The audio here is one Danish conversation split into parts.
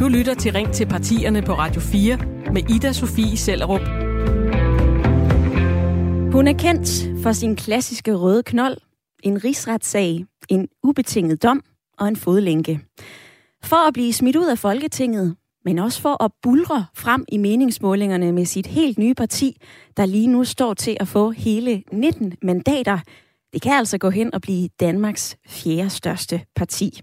Du lytter til Ring til partierne på Radio 4 med Ida Sofie Sellerup. Hun er kendt for sin klassiske røde knold, en rigsretssag, en ubetinget dom og en fodlænke. For at blive smidt ud af Folketinget, men også for at bulre frem i meningsmålingerne med sit helt nye parti, der lige nu står til at få hele 19 mandater. Det kan altså gå hen og blive Danmarks fjerde største parti.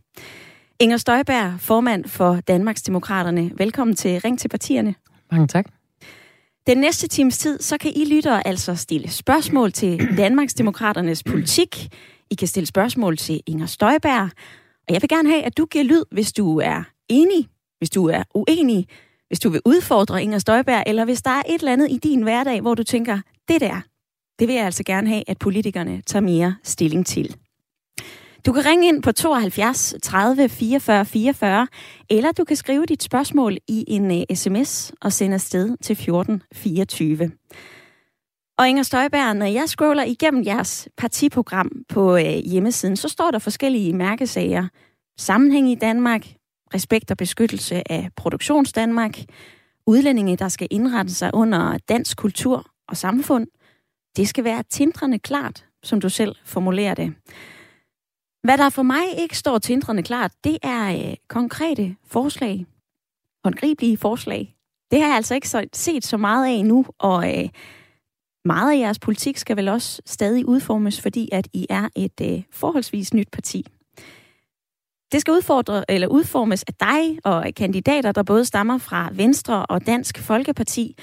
Inger Støjberg, formand for Danmarks Demokraterne. Velkommen til Ring til partierne. Mange tak. Den næste times tid, så kan I lyttere altså stille spørgsmål til Danmarks Demokraternes politik. I kan stille spørgsmål til Inger Støjberg. Og jeg vil gerne have, at du giver lyd, hvis du er enig, hvis du er uenig, hvis du vil udfordre Inger Støjberg, eller hvis der er et eller andet i din hverdag, hvor du tænker, det der, det vil jeg altså gerne have, at politikerne tager mere stilling til. Du kan ringe ind på 72 30 44 44, eller du kan skrive dit spørgsmål i en øh, uh, sms og sende afsted til 14 24. Og Inger Støjberg, når jeg scroller igennem jeres partiprogram på uh, hjemmesiden, så står der forskellige mærkesager. Sammenhæng i Danmark, respekt og beskyttelse af produktionsdanmark, udlændinge, der skal indrette sig under dansk kultur og samfund. Det skal være tindrende klart, som du selv formulerer det. Hvad der for mig ikke står tindrende klart, det er øh, konkrete forslag. Håndgribelige forslag. Det har jeg altså ikke så, set så meget af nu, og øh, meget af jeres politik skal vel også stadig udformes, fordi at I er et øh, forholdsvis nyt parti. Det skal udfordre, eller udformes af dig og kandidater, der både stammer fra Venstre og Dansk Folkeparti.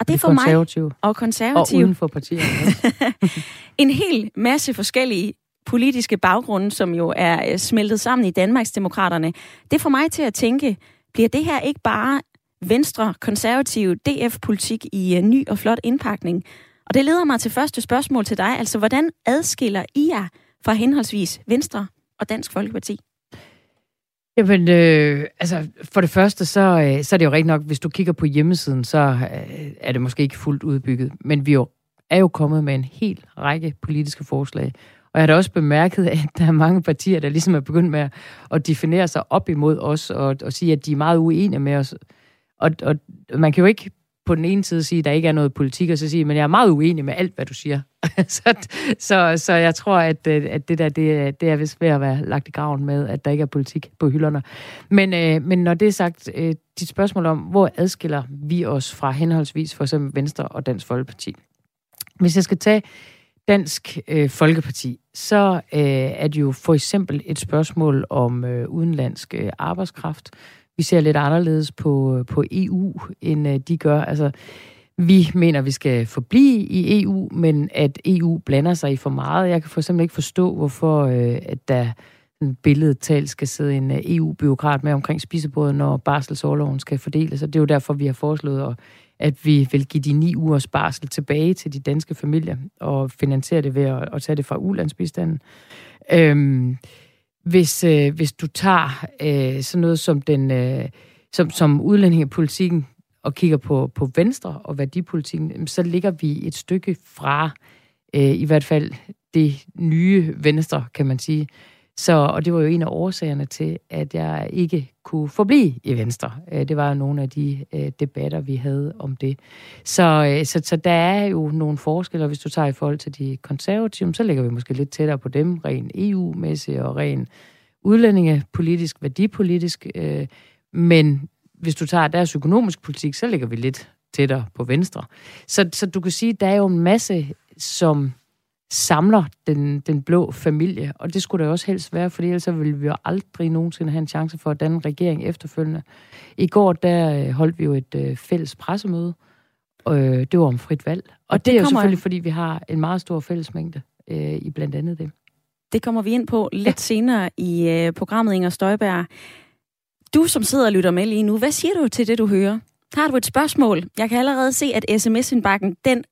Og det er for mig og konservativ. Og uden for partierne. en hel masse forskellige politiske baggrunde, som jo er øh, smeltet sammen i Danmarksdemokraterne, Det får mig til at tænke, bliver det her ikke bare Venstre, konservativ, DF-politik i en ny og flot indpakning? Og det leder mig til første spørgsmål til dig. Altså, hvordan adskiller I jer fra henholdsvis Venstre og Dansk Folkeparti? Jamen, øh, altså, for det første, så, øh, så er det jo rigtigt nok, hvis du kigger på hjemmesiden, så øh, er det måske ikke fuldt udbygget. Men vi jo, er jo kommet med en hel række politiske forslag. Og jeg har da også bemærket, at der er mange partier, der ligesom er begyndt med at definere sig op imod os, og, og sige, at de er meget uenige med os. Og, og man kan jo ikke på den ene side sige, at der ikke er noget politik, og så sige, men jeg er meget uenig med alt, hvad du siger. så, så, så jeg tror, at, øh, at det der, det, det er vist ved at være lagt i graven med, at der ikke er politik på hylderne. Men, øh, men når det er sagt, øh, dit spørgsmål om, hvor adskiller vi os fra henholdsvis for eksempel Venstre og Dansk Folkeparti? Hvis jeg skal tage Dansk øh, Folkeparti, så øh, er det jo for eksempel et spørgsmål om øh, udenlandsk øh, arbejdskraft. Vi ser lidt anderledes på, øh, på EU, end øh, de gør. Altså, vi mener, vi skal forblive i EU, men at EU blander sig i for meget. Jeg kan for eksempel ikke forstå, hvorfor øh, at der billedtalt skal sidde en øh, EU-byråkrat med omkring spisebordet, når barselsårloven skal fordeles. Og det er jo derfor, vi har foreslået, at at vi vil give de ni ugers barsel tilbage til de danske familier og finansiere det ved at, at tage det fra ulandsbistanden. Øhm, hvis, øh, hvis du tager øh, sådan noget som den øh, som, som udlændingepolitikken og kigger på, på Venstre og værdipolitikken, så ligger vi et stykke fra øh, i hvert fald det nye Venstre, kan man sige. Så, og det var jo en af årsagerne til, at jeg ikke kunne forblive i Venstre. Øh, det var nogle af de øh, debatter, vi havde om det. Så, øh, så, så der er jo nogle forskelle, hvis du tager i forhold til de konservative, så ligger vi måske lidt tættere på dem, ren EU-mæssigt og ren udlændingepolitisk, værdipolitisk. Øh, men hvis du tager deres økonomisk politik, så ligger vi lidt tættere på Venstre. Så, så du kan sige, at der er jo en masse, som samler den, den blå familie, og det skulle det også helst være, for ellers ville vi jo aldrig nogensinde have en chance for at danne en regering efterfølgende. I går, der øh, holdt vi jo et øh, fælles pressemøde, og øh, det var om frit valg. Og, og det, det er jo selvfølgelig, fordi vi har en meget stor fællesmængde øh, i blandt andet det. Det kommer vi ind på lidt ja. senere i øh, programmet, Inger Støjberg. Du, som sidder og lytter med lige nu, hvad siger du til det, du hører? Har du et spørgsmål? Jeg kan allerede se, at sms-indbakken, den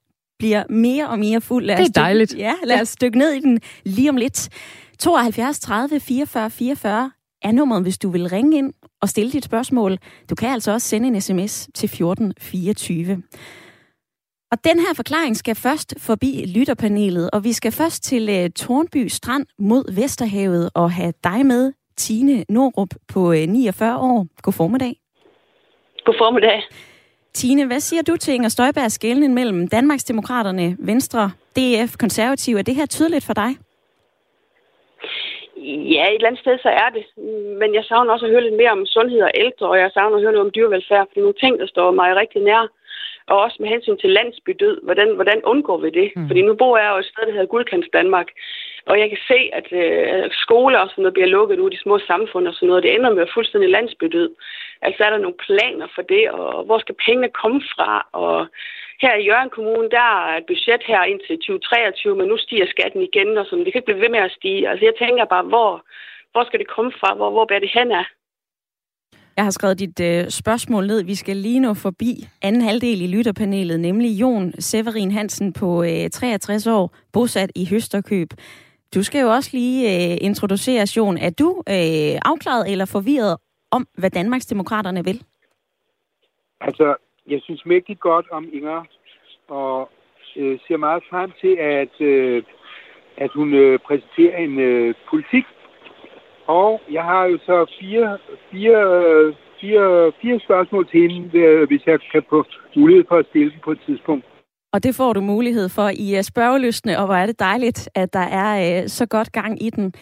bliver mere og mere fuld. Lad det er dykke, dejligt. Ja, lad os dykke ned i den lige om lidt. 72 30 44 44 er nummeret, hvis du vil ringe ind og stille dit spørgsmål. Du kan altså også sende en sms til 1424. Og den her forklaring skal først forbi lytterpanelet, og vi skal først til uh, Tornby Strand mod Vesterhavet og have dig med, Tine Norup på 49 øh, år. God formiddag. God formiddag. Tine, hvad siger du til Inger Støjbergs skældning mellem Danmarksdemokraterne, Venstre, DF, Konservative? Er det her tydeligt for dig? Ja, et eller andet sted så er det. Men jeg savner også at høre lidt mere om sundhed og ældre, og jeg savner at høre noget om dyrevelfærd, for det er nogle ting, der står mig rigtig nær. Og også med hensyn til landsbydød. Hvordan, hvordan undgår vi det? Mm. Fordi nu bor jeg jo et sted, der hedder Guldkants Danmark. Og jeg kan se, at øh, skoler og sådan noget bliver lukket ud i de små samfund og sådan noget. Det ender med fuldstændig landsbydød. Altså er der nogle planer for det, og hvor skal pengene komme fra? Og her i Jørgen Kommune, der er et budget her indtil 2023, men nu stiger skatten igen, og sådan. det kan ikke blive ved med at stige. Altså jeg tænker bare, hvor, hvor skal det komme fra? Hvor, hvor bærer det hen af? Jeg har skrevet dit øh, spørgsmål ned. Vi skal lige nå forbi anden halvdel i lytterpanelet, nemlig Jon Severin Hansen på øh, 63 år, bosat i Høsterkøb. Du skal jo også lige øh, introducere, Jon. Er du øh, afklaret eller forvirret om, hvad Danmarksdemokraterne vil? Altså, jeg synes mægtigt godt om Inger, og øh, ser meget frem til, at, øh, at hun øh, præsenterer en øh, politik. Og jeg har jo så fire, fire, fire, fire spørgsmål til hende, øh, hvis jeg kan få mulighed for at stille dem på et tidspunkt. Og det får du mulighed for i spørgeløsne, og hvor er det dejligt, at der er øh, så godt gang i den.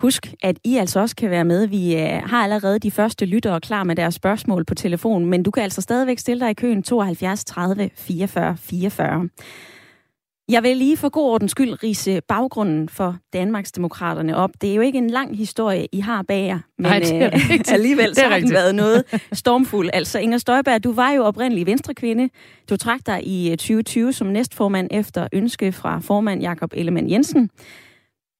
Husk, at I altså også kan være med. Vi øh, har allerede de første lyttere klar med deres spørgsmål på telefonen, men du kan altså stadigvæk stille dig i køen 72 30 44 44. Jeg vil lige for god ordens skyld rise baggrunden for Danmarksdemokraterne op. Det er jo ikke en lang historie, I har bag jer, men Nej, det er øh, alligevel så har den været noget stormfuld. Altså Inger Støjberg, du var jo oprindelig venstrekvinde. Du trak dig i 2020 øh, som næstformand efter ønske fra formand Jakob Ellemann Jensen.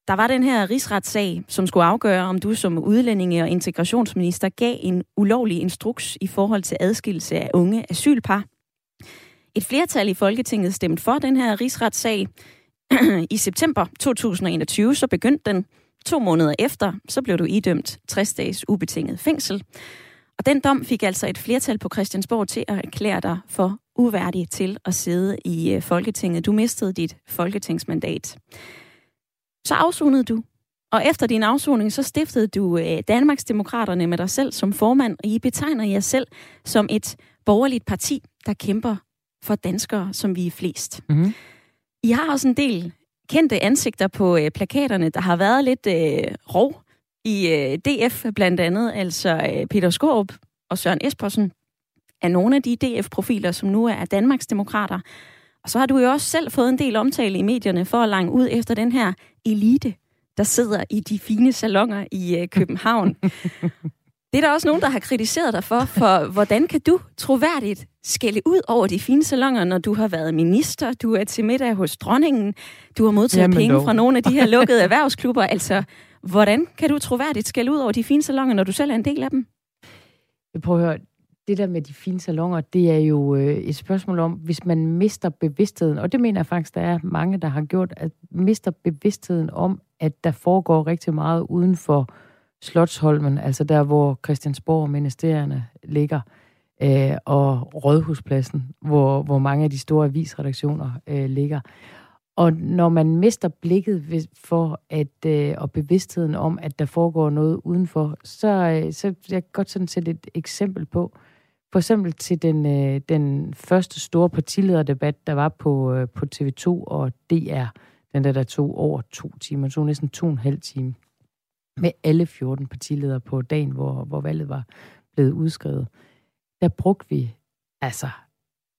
Der var den her rigsretssag, som skulle afgøre, om du som udlændinge- og integrationsminister gav en ulovlig instruks i forhold til adskillelse af unge asylpar. Et flertal i Folketinget stemte for den her rigsretssag. I september 2021 så begyndte den. To måneder efter, så blev du idømt 60 dages ubetinget fængsel. Og den dom fik altså et flertal på Christiansborg til at erklære dig for uværdig til at sidde i øh, Folketinget. Du mistede dit folketingsmandat. Så afsonede du. Og efter din afsoning, så stiftede du øh, Danmarksdemokraterne med dig selv som formand, og I betegner jer selv som et borgerligt parti, der kæmper for danskere, som vi er flest. Mm-hmm. I har også en del kendte ansigter på øh, plakaterne, der har været lidt øh, rov i øh, DF blandt andet, altså øh, Peter Skorup og Søren Espersen er nogle af de DF-profiler, som nu er Danmarks demokrater. Og så har du jo også selv fået en del omtale i medierne for at lange ud efter den her elite, der sidder i de fine salonger i øh, København. Det er der også nogen, der har kritiseret dig for, for hvordan kan du troværdigt skælde ud over de fine salonger, når du har været minister, du er til middag hos dronningen, du har modtaget Jamen penge dog. fra nogle af de her lukkede erhvervsklubber. Altså, hvordan kan du troværdigt skælde ud over de fine salonger, når du selv er en del af dem? Jeg prøver at høre, det der med de fine salonger, det er jo øh, et spørgsmål om, hvis man mister bevidstheden, og det mener jeg faktisk, der er mange, der har gjort, at mister bevidstheden om, at der foregår rigtig meget uden for Slotsholmen, altså der, hvor Christiansborg og ministerierne ligger, øh, og Rådhuspladsen, hvor, hvor mange af de store avisredaktioner øh, ligger. Og når man mister blikket for at øh, og bevidstheden om, at der foregår noget udenfor, så, øh, så jeg kan godt sådan sætte et eksempel på. For eksempel til den, øh, den første store partilederdebat, der var på, øh, på TV2 og DR. Den der, der tog over to timer, tog næsten to og en halv time med alle 14 partiledere på dagen, hvor, hvor valget var blevet udskrevet. Der brugte vi altså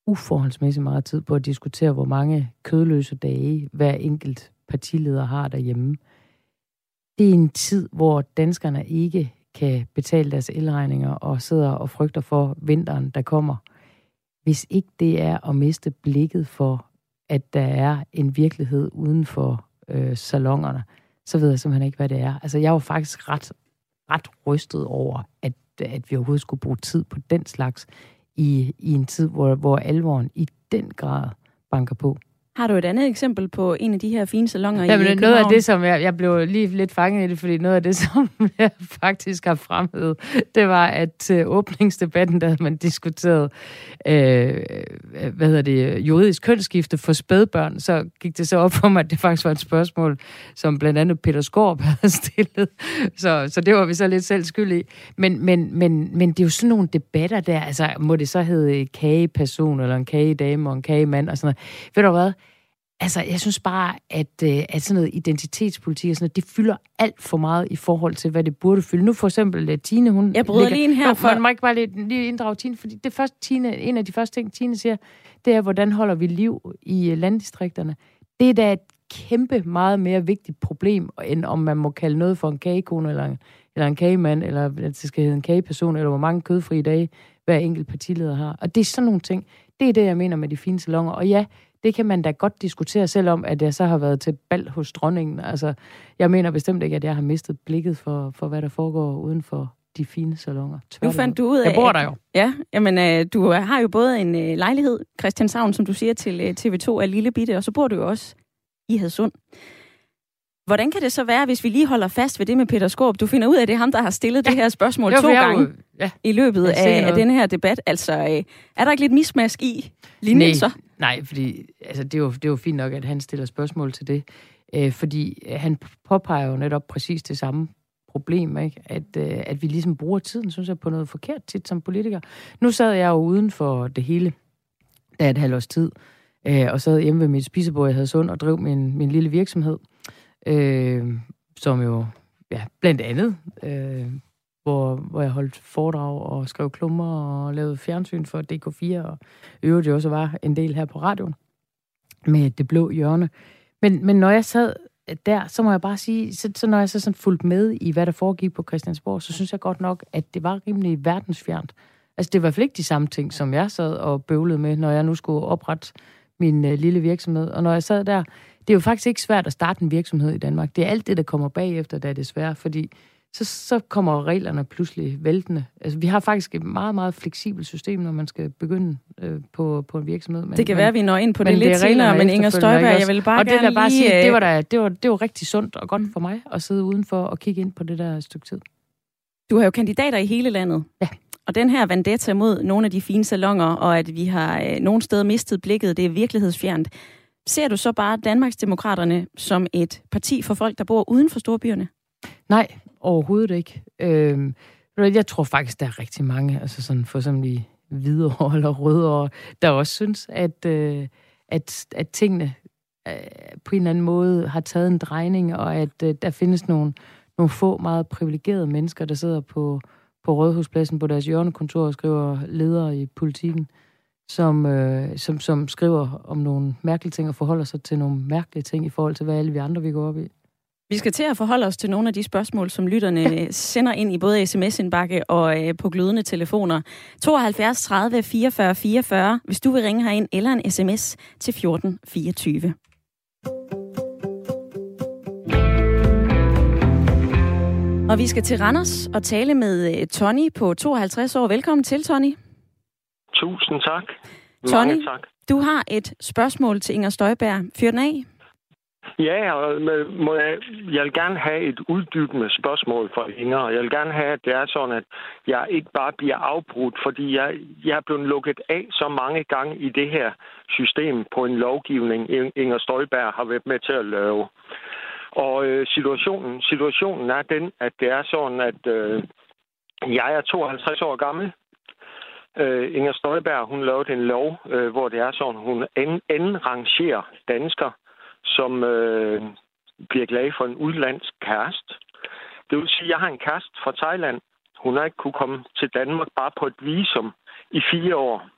uforholdsmæssigt meget tid på at diskutere, hvor mange kødløse dage hver enkelt partileder har derhjemme. Det er en tid, hvor danskerne ikke kan betale deres elregninger og sidder og frygter for vinteren, der kommer. Hvis ikke det er at miste blikket for, at der er en virkelighed uden for øh, salongerne, så ved jeg simpelthen ikke, hvad det er. Altså, jeg var faktisk ret, ret rystet over, at, at vi overhovedet skulle bruge tid på den slags i, i en tid, hvor, hvor alvoren i den grad banker på. Har du et andet eksempel på en af de her fine salonger Jamen, i København? noget af det, som jeg, jeg blev lige lidt fanget i det, fordi noget af det, som jeg faktisk har fremhævet, det var, at til åbningsdebatten, der havde man diskuteret, øh, hvad hedder det, juridisk kønsskifte for spædbørn, så gik det så op for mig, at det faktisk var et spørgsmål, som blandt andet Peter Skorp havde stillet. Så, så det var vi så lidt selv skyld i. Men, men, men, men det er jo sådan nogle debatter der, altså må det så hedde kageperson, eller en kagedame, og en kagemand, og sådan noget. Ved du hvad? Altså, jeg synes bare, at, øh, at sådan noget identitetspolitik og sådan noget, det fylder alt for meget i forhold til, hvad det burde fylde. Nu for eksempel uh, Tine, hun... Jeg bryder lige ind her Nå, for- Man må ikke bare lige, lige inddrage Tine, fordi det første, Tine, en af de første ting, Tine siger, det er, hvordan holder vi liv i uh, landdistrikterne. Det er da et kæmpe meget mere vigtigt problem, end om man må kalde noget for en kagekone, eller en, eller en kagemand, eller at det skal hedde en kageperson, eller hvor mange kødfrie dage hver enkelt partileder har. Og det er sådan nogle ting. Det er det, jeg mener med de fine salonger. Og ja, det kan man da godt diskutere, selvom at jeg så har været til bal hos dronningen. Altså, jeg mener bestemt ikke, at jeg har mistet blikket for, for hvad der foregår uden for de fine salonger. Nu fandt du ud af... Jeg bor der jo. Ja, jamen, øh, du har jo både en øh, lejlighed, Christianshavn, som du siger, til øh, TV2 er lille bitte, og så bor du jo også i Hadsund. Hvordan kan det så være, hvis vi lige holder fast ved det med Peter Skorp? Du finder ud af, at det er ham, der har stillet ja. det her spørgsmål Jo, to gange Ja. i løbet af, af den her debat. Altså, øh, er der ikke lidt mismask i linjen Nej, så? Nej, fordi altså, det, er jo, det er jo fint nok, at han stiller spørgsmål til det. Øh, fordi øh, han påpeger jo netop præcis det samme problem, ikke? At, øh, at vi ligesom bruger tiden, synes jeg, på noget forkert tit som politiker. Nu sad jeg jo uden for det hele, da et halvt års tid, øh, og sad hjemme ved mit spisebord jeg havde sund, og drev min, min lille virksomhed, øh, som jo, ja, blandt andet, øh, hvor, hvor jeg holdt foredrag og skrev klummer og lavede fjernsyn for DK4, og øvrigt jo også var en del her på radioen med det blå hjørne. Men, men når jeg sad der, så må jeg bare sige, så, så når jeg så sådan fulgte med i, hvad der foregik på Christiansborg, så synes jeg godt nok, at det var rimelig verdensfjernt. Altså, det var i hvert fald ikke de samme ting, som jeg sad og bøvlede med, når jeg nu skulle oprette min øh, lille virksomhed. Og når jeg sad der, det er jo faktisk ikke svært at starte en virksomhed i Danmark. Det er alt det, der kommer bagefter, der er det svært, fordi så, så kommer reglerne pludselig væltende. Altså, vi har faktisk et meget, meget fleksibelt system, når man skal begynde øh, på, på en virksomhed. Men, Det kan men, være, at vi når ind på det lidt det er senere, men Inger Støjberg, jeg vil bare og det gerne vil jeg bare lige... sige, øh, det var, da, det, var, det var rigtig sundt og godt for mig at sidde udenfor og kigge ind på det der stykke tid. Du har jo kandidater i hele landet. Ja. Og den her vendetta mod nogle af de fine salonger, og at vi har øh, nogle steder mistet blikket, det er virkelighedsfjernt. Ser du så bare Danmarksdemokraterne som et parti for folk, der bor uden for storbyerne? Nej, overhovedet ikke. Øh, jeg tror faktisk, der er rigtig mange, altså sådan for eksempel i Hvidovre eller Rødovre, der også synes, at, øh, at, at tingene øh, på en eller anden måde har taget en drejning, og at øh, der findes nogle, nogle få meget privilegerede mennesker, der sidder på, på Rådhuspladsen på deres hjørnekontor og skriver ledere i politikken, som, øh, som, som skriver om nogle mærkelige ting og forholder sig til nogle mærkelige ting i forhold til, hvad alle vi andre vi går op i. Vi skal til at forholde os til nogle af de spørgsmål, som lytterne ja. sender ind i både sms-indbakke og øh, på glødende telefoner. 72 30 44 44, hvis du vil ringe herind, eller en sms til 14 24. Og vi skal til Randers og tale med øh, Tony på 52 år. Velkommen til, Tony. Tusind tak. Tony? Mange tak. Du har et spørgsmål til Inger Støjberg. Fyr den af. Ja, og må jeg, jeg vil gerne have et uddybende spørgsmål fra Inger. og Jeg vil gerne have, at det er sådan, at jeg ikke bare bliver afbrudt, fordi jeg, jeg er blevet lukket af så mange gange i det her system på en lovgivning, Inger Støjberg har været med til at lave. Og øh, situationen, situationen er den, at det er sådan, at øh, jeg er 52 år gammel. Øh, Inger Støjberg, hun lavede en lov, øh, hvor det er sådan, hun anden, rangerer dansker, som øh, bliver glad for en udlandsk kæreste. Det vil sige, at jeg har en kæreste fra Thailand. Hun har ikke kunne komme til Danmark bare på et visum i fire år.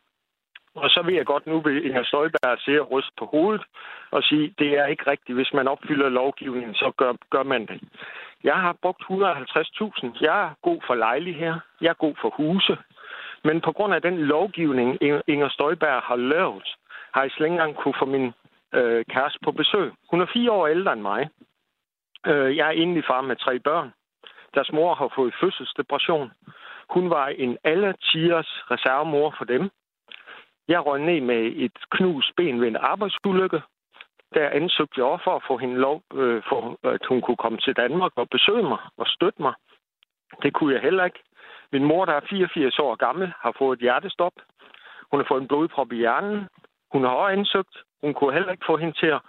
Og så vil jeg godt nu ved Inger Støjberg se og ryste på hovedet og sige, det er ikke rigtigt. Hvis man opfylder lovgivningen, så gør, gør man det. Jeg har brugt 150.000. Jeg er god for lejligheder. Jeg er god for huse. Men på grund af den lovgivning, Inger Støjberg har lavet, har jeg slet ikke engang kunne få min øh, kæreste på besøg. Hun er fire år ældre end mig. Øh, jeg er egentlig far med tre børn. Deres mor har fået fødselsdepression. Hun var en alle tiers reservemor for dem. Jeg røg ned med et knust ben ved en arbejdsulykke. der ansøgte jeg for at få hende lov, øh, for at hun kunne komme til Danmark og besøge mig og støtte mig. Det kunne jeg heller ikke. Min mor, der er 84 år gammel, har fået et hjertestop. Hun har fået en blodprop i hjernen. Hun har også ansøgt. Hun kunne heller ikke få hende til at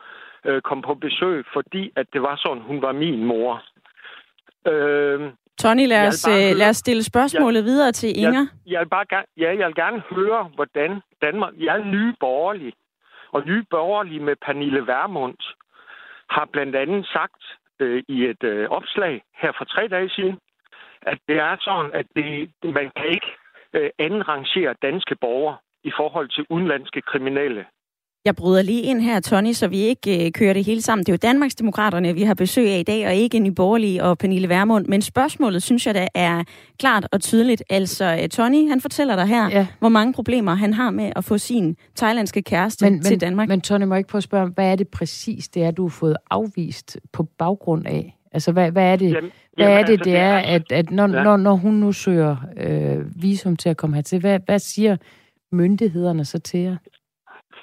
øh, komme på besøg, fordi at det var sådan, hun var min mor. Øh, Tony, lad os, høre, lad os stille spørgsmålet jeg, videre til Inger. Jeg, jeg vil bare gerne, ja, jeg vil gerne høre, hvordan Danmark... Jeg er nye borgerlig, og nye borgerlige med Pernille Vermund har blandt andet sagt øh, i et øh, opslag her for tre dage siden, at det er sådan, at det, man kan ikke øh, anrangere danske borgere i forhold til udenlandske kriminelle. Jeg bryder lige ind her, Tony, så vi ikke øh, kører det hele sammen. Det er jo Danmarksdemokraterne, vi har besøg af i dag, og ikke Nyborgerlige og Pernille Vermund. Men spørgsmålet, synes jeg, da er klart og tydeligt. Altså, øh, Tony, han fortæller dig her, ja. hvor mange problemer han har med at få sin thailandske kæreste men, til men, Danmark. Men Tony, må jeg ikke prøve at spørge, hvad er det præcis, det er, du har fået afvist på baggrund af? Altså, hvad, hvad er det, jamen, hvad jamen, er det, altså, det er, at, at når, ja. når, når hun nu søger øh, visum til at komme hertil, hvad, hvad siger myndighederne så til jer?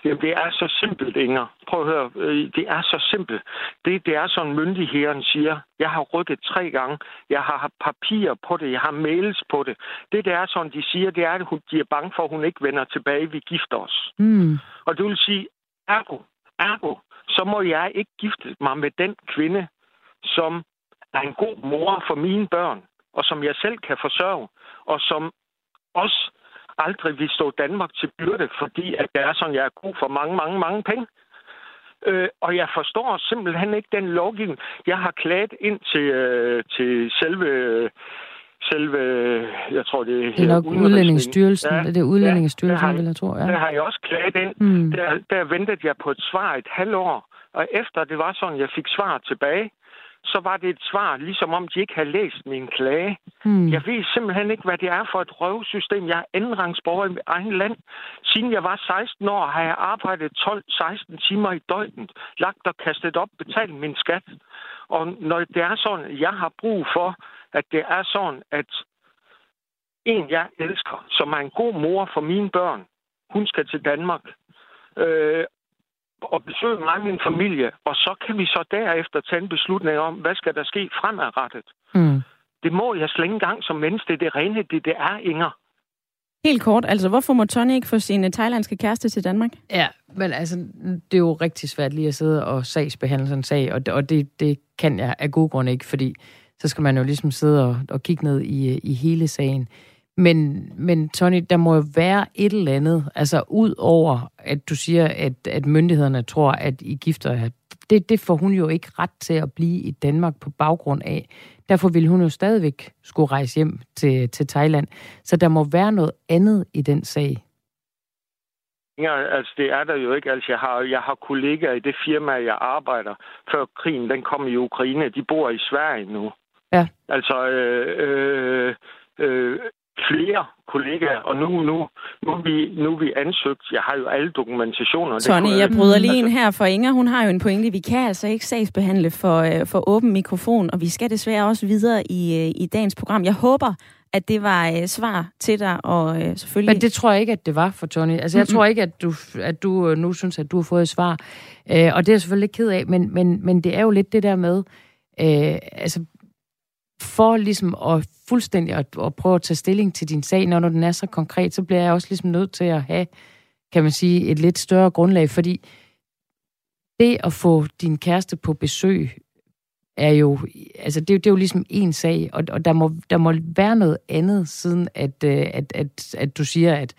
Jamen, det er så simpelt, Inger. Prøv at høre. Øh, det er så simpelt. Det, det er sådan, myndigheden siger. Jeg har rykket tre gange. Jeg har papirer på det. Jeg har mails på det. Det, det er sådan, de siger, det er, at de er bange for, at hun ikke vender tilbage. Vi gifter os. Mm. Og det vil sige, ergo, ergo, så må jeg ikke gifte mig med den kvinde, som er en god mor for mine børn, og som jeg selv kan forsørge, og som også aldrig vil stå Danmark til byrde, fordi at det er sådan, jeg er god for mange, mange, mange penge. Øh, og jeg forstår simpelthen ikke den lovgivning. Jeg har klaget ind til, øh, til selve selve, jeg tror det er... Det er nok Udlændingsstyrelsen, ja, det er Udlændingsstyrelsen, ja, vil jeg tro. Ja. Der har jeg også klaget ind. Mm. Der, der ventede jeg på et svar et halvt år, og efter det var sådan, jeg fik svar tilbage, så var det et svar, ligesom om de ikke havde læst min klage. Hmm. Jeg ved simpelthen ikke, hvad det er for et røvsystem. Jeg er andenrangsborger i mit egen land. Siden jeg var 16 år, har jeg arbejdet 12-16 timer i døgnet, lagt og kastet op, betalt min skat. Og når det er sådan, jeg har brug for, at det er sådan, at en, jeg elsker, som er en god mor for mine børn, hun skal til Danmark. Øh, og besøge mig og min familie, og så kan vi så derefter tage en beslutning om, hvad skal der ske fremadrettet. Mm. Det må jeg slet ikke engang som menneske. Det er det rene, det, det er, Inger. Helt kort, altså hvorfor må Tony ikke få sin thailandske kæreste til Danmark? Ja, men altså, det er jo rigtig svært lige at sidde og sagsbehandle sådan en sag, og, det, og det, det kan jeg af god grund ikke, fordi så skal man jo ligesom sidde og, og kigge ned i, i hele sagen. Men, men Tony, der må jo være et eller andet, altså ud over, at du siger, at, at myndighederne tror, at I gifter jer. Det, det får hun jo ikke ret til at blive i Danmark på baggrund af. Derfor vil hun jo stadigvæk skulle rejse hjem til, til Thailand. Så der må være noget andet i den sag. Ja, altså det er der jo ikke. Altså jeg har, jeg har kollegaer i det firma, jeg arbejder, før krigen den kom i Ukraine. De bor i Sverige nu. Ja. Altså, øh, øh, øh, flere kollegaer, og nu, nu, nu, er vi, nu er vi ansøgt. Jeg har jo alle dokumentationer. Tony, jeg bryder lige ind her for Inger. Hun har jo en pointe. Vi kan altså ikke sagsbehandle for, øh, for åben mikrofon, og vi skal desværre også videre i, øh, i dagens program. Jeg håber, at det var øh, svar til dig, og øh, selvfølgelig... Men det tror jeg ikke, at det var for Tony. Altså, jeg mm-hmm. tror ikke, at du, at du øh, nu synes, at du har fået et svar. Øh, og det er jeg selvfølgelig ikke ked af, men, men, men det er jo lidt det der med... Øh, altså, for ligesom at fuldstændig at, at prøve at tage stilling til din sag, når den er så konkret, så bliver jeg også ligesom nødt til at have, kan man sige, et lidt større grundlag, fordi det at få din kæreste på besøg er jo, altså det, det er jo ligesom en sag, og, og der, må, der må være noget andet, siden at, øh, at, at, at du siger, at,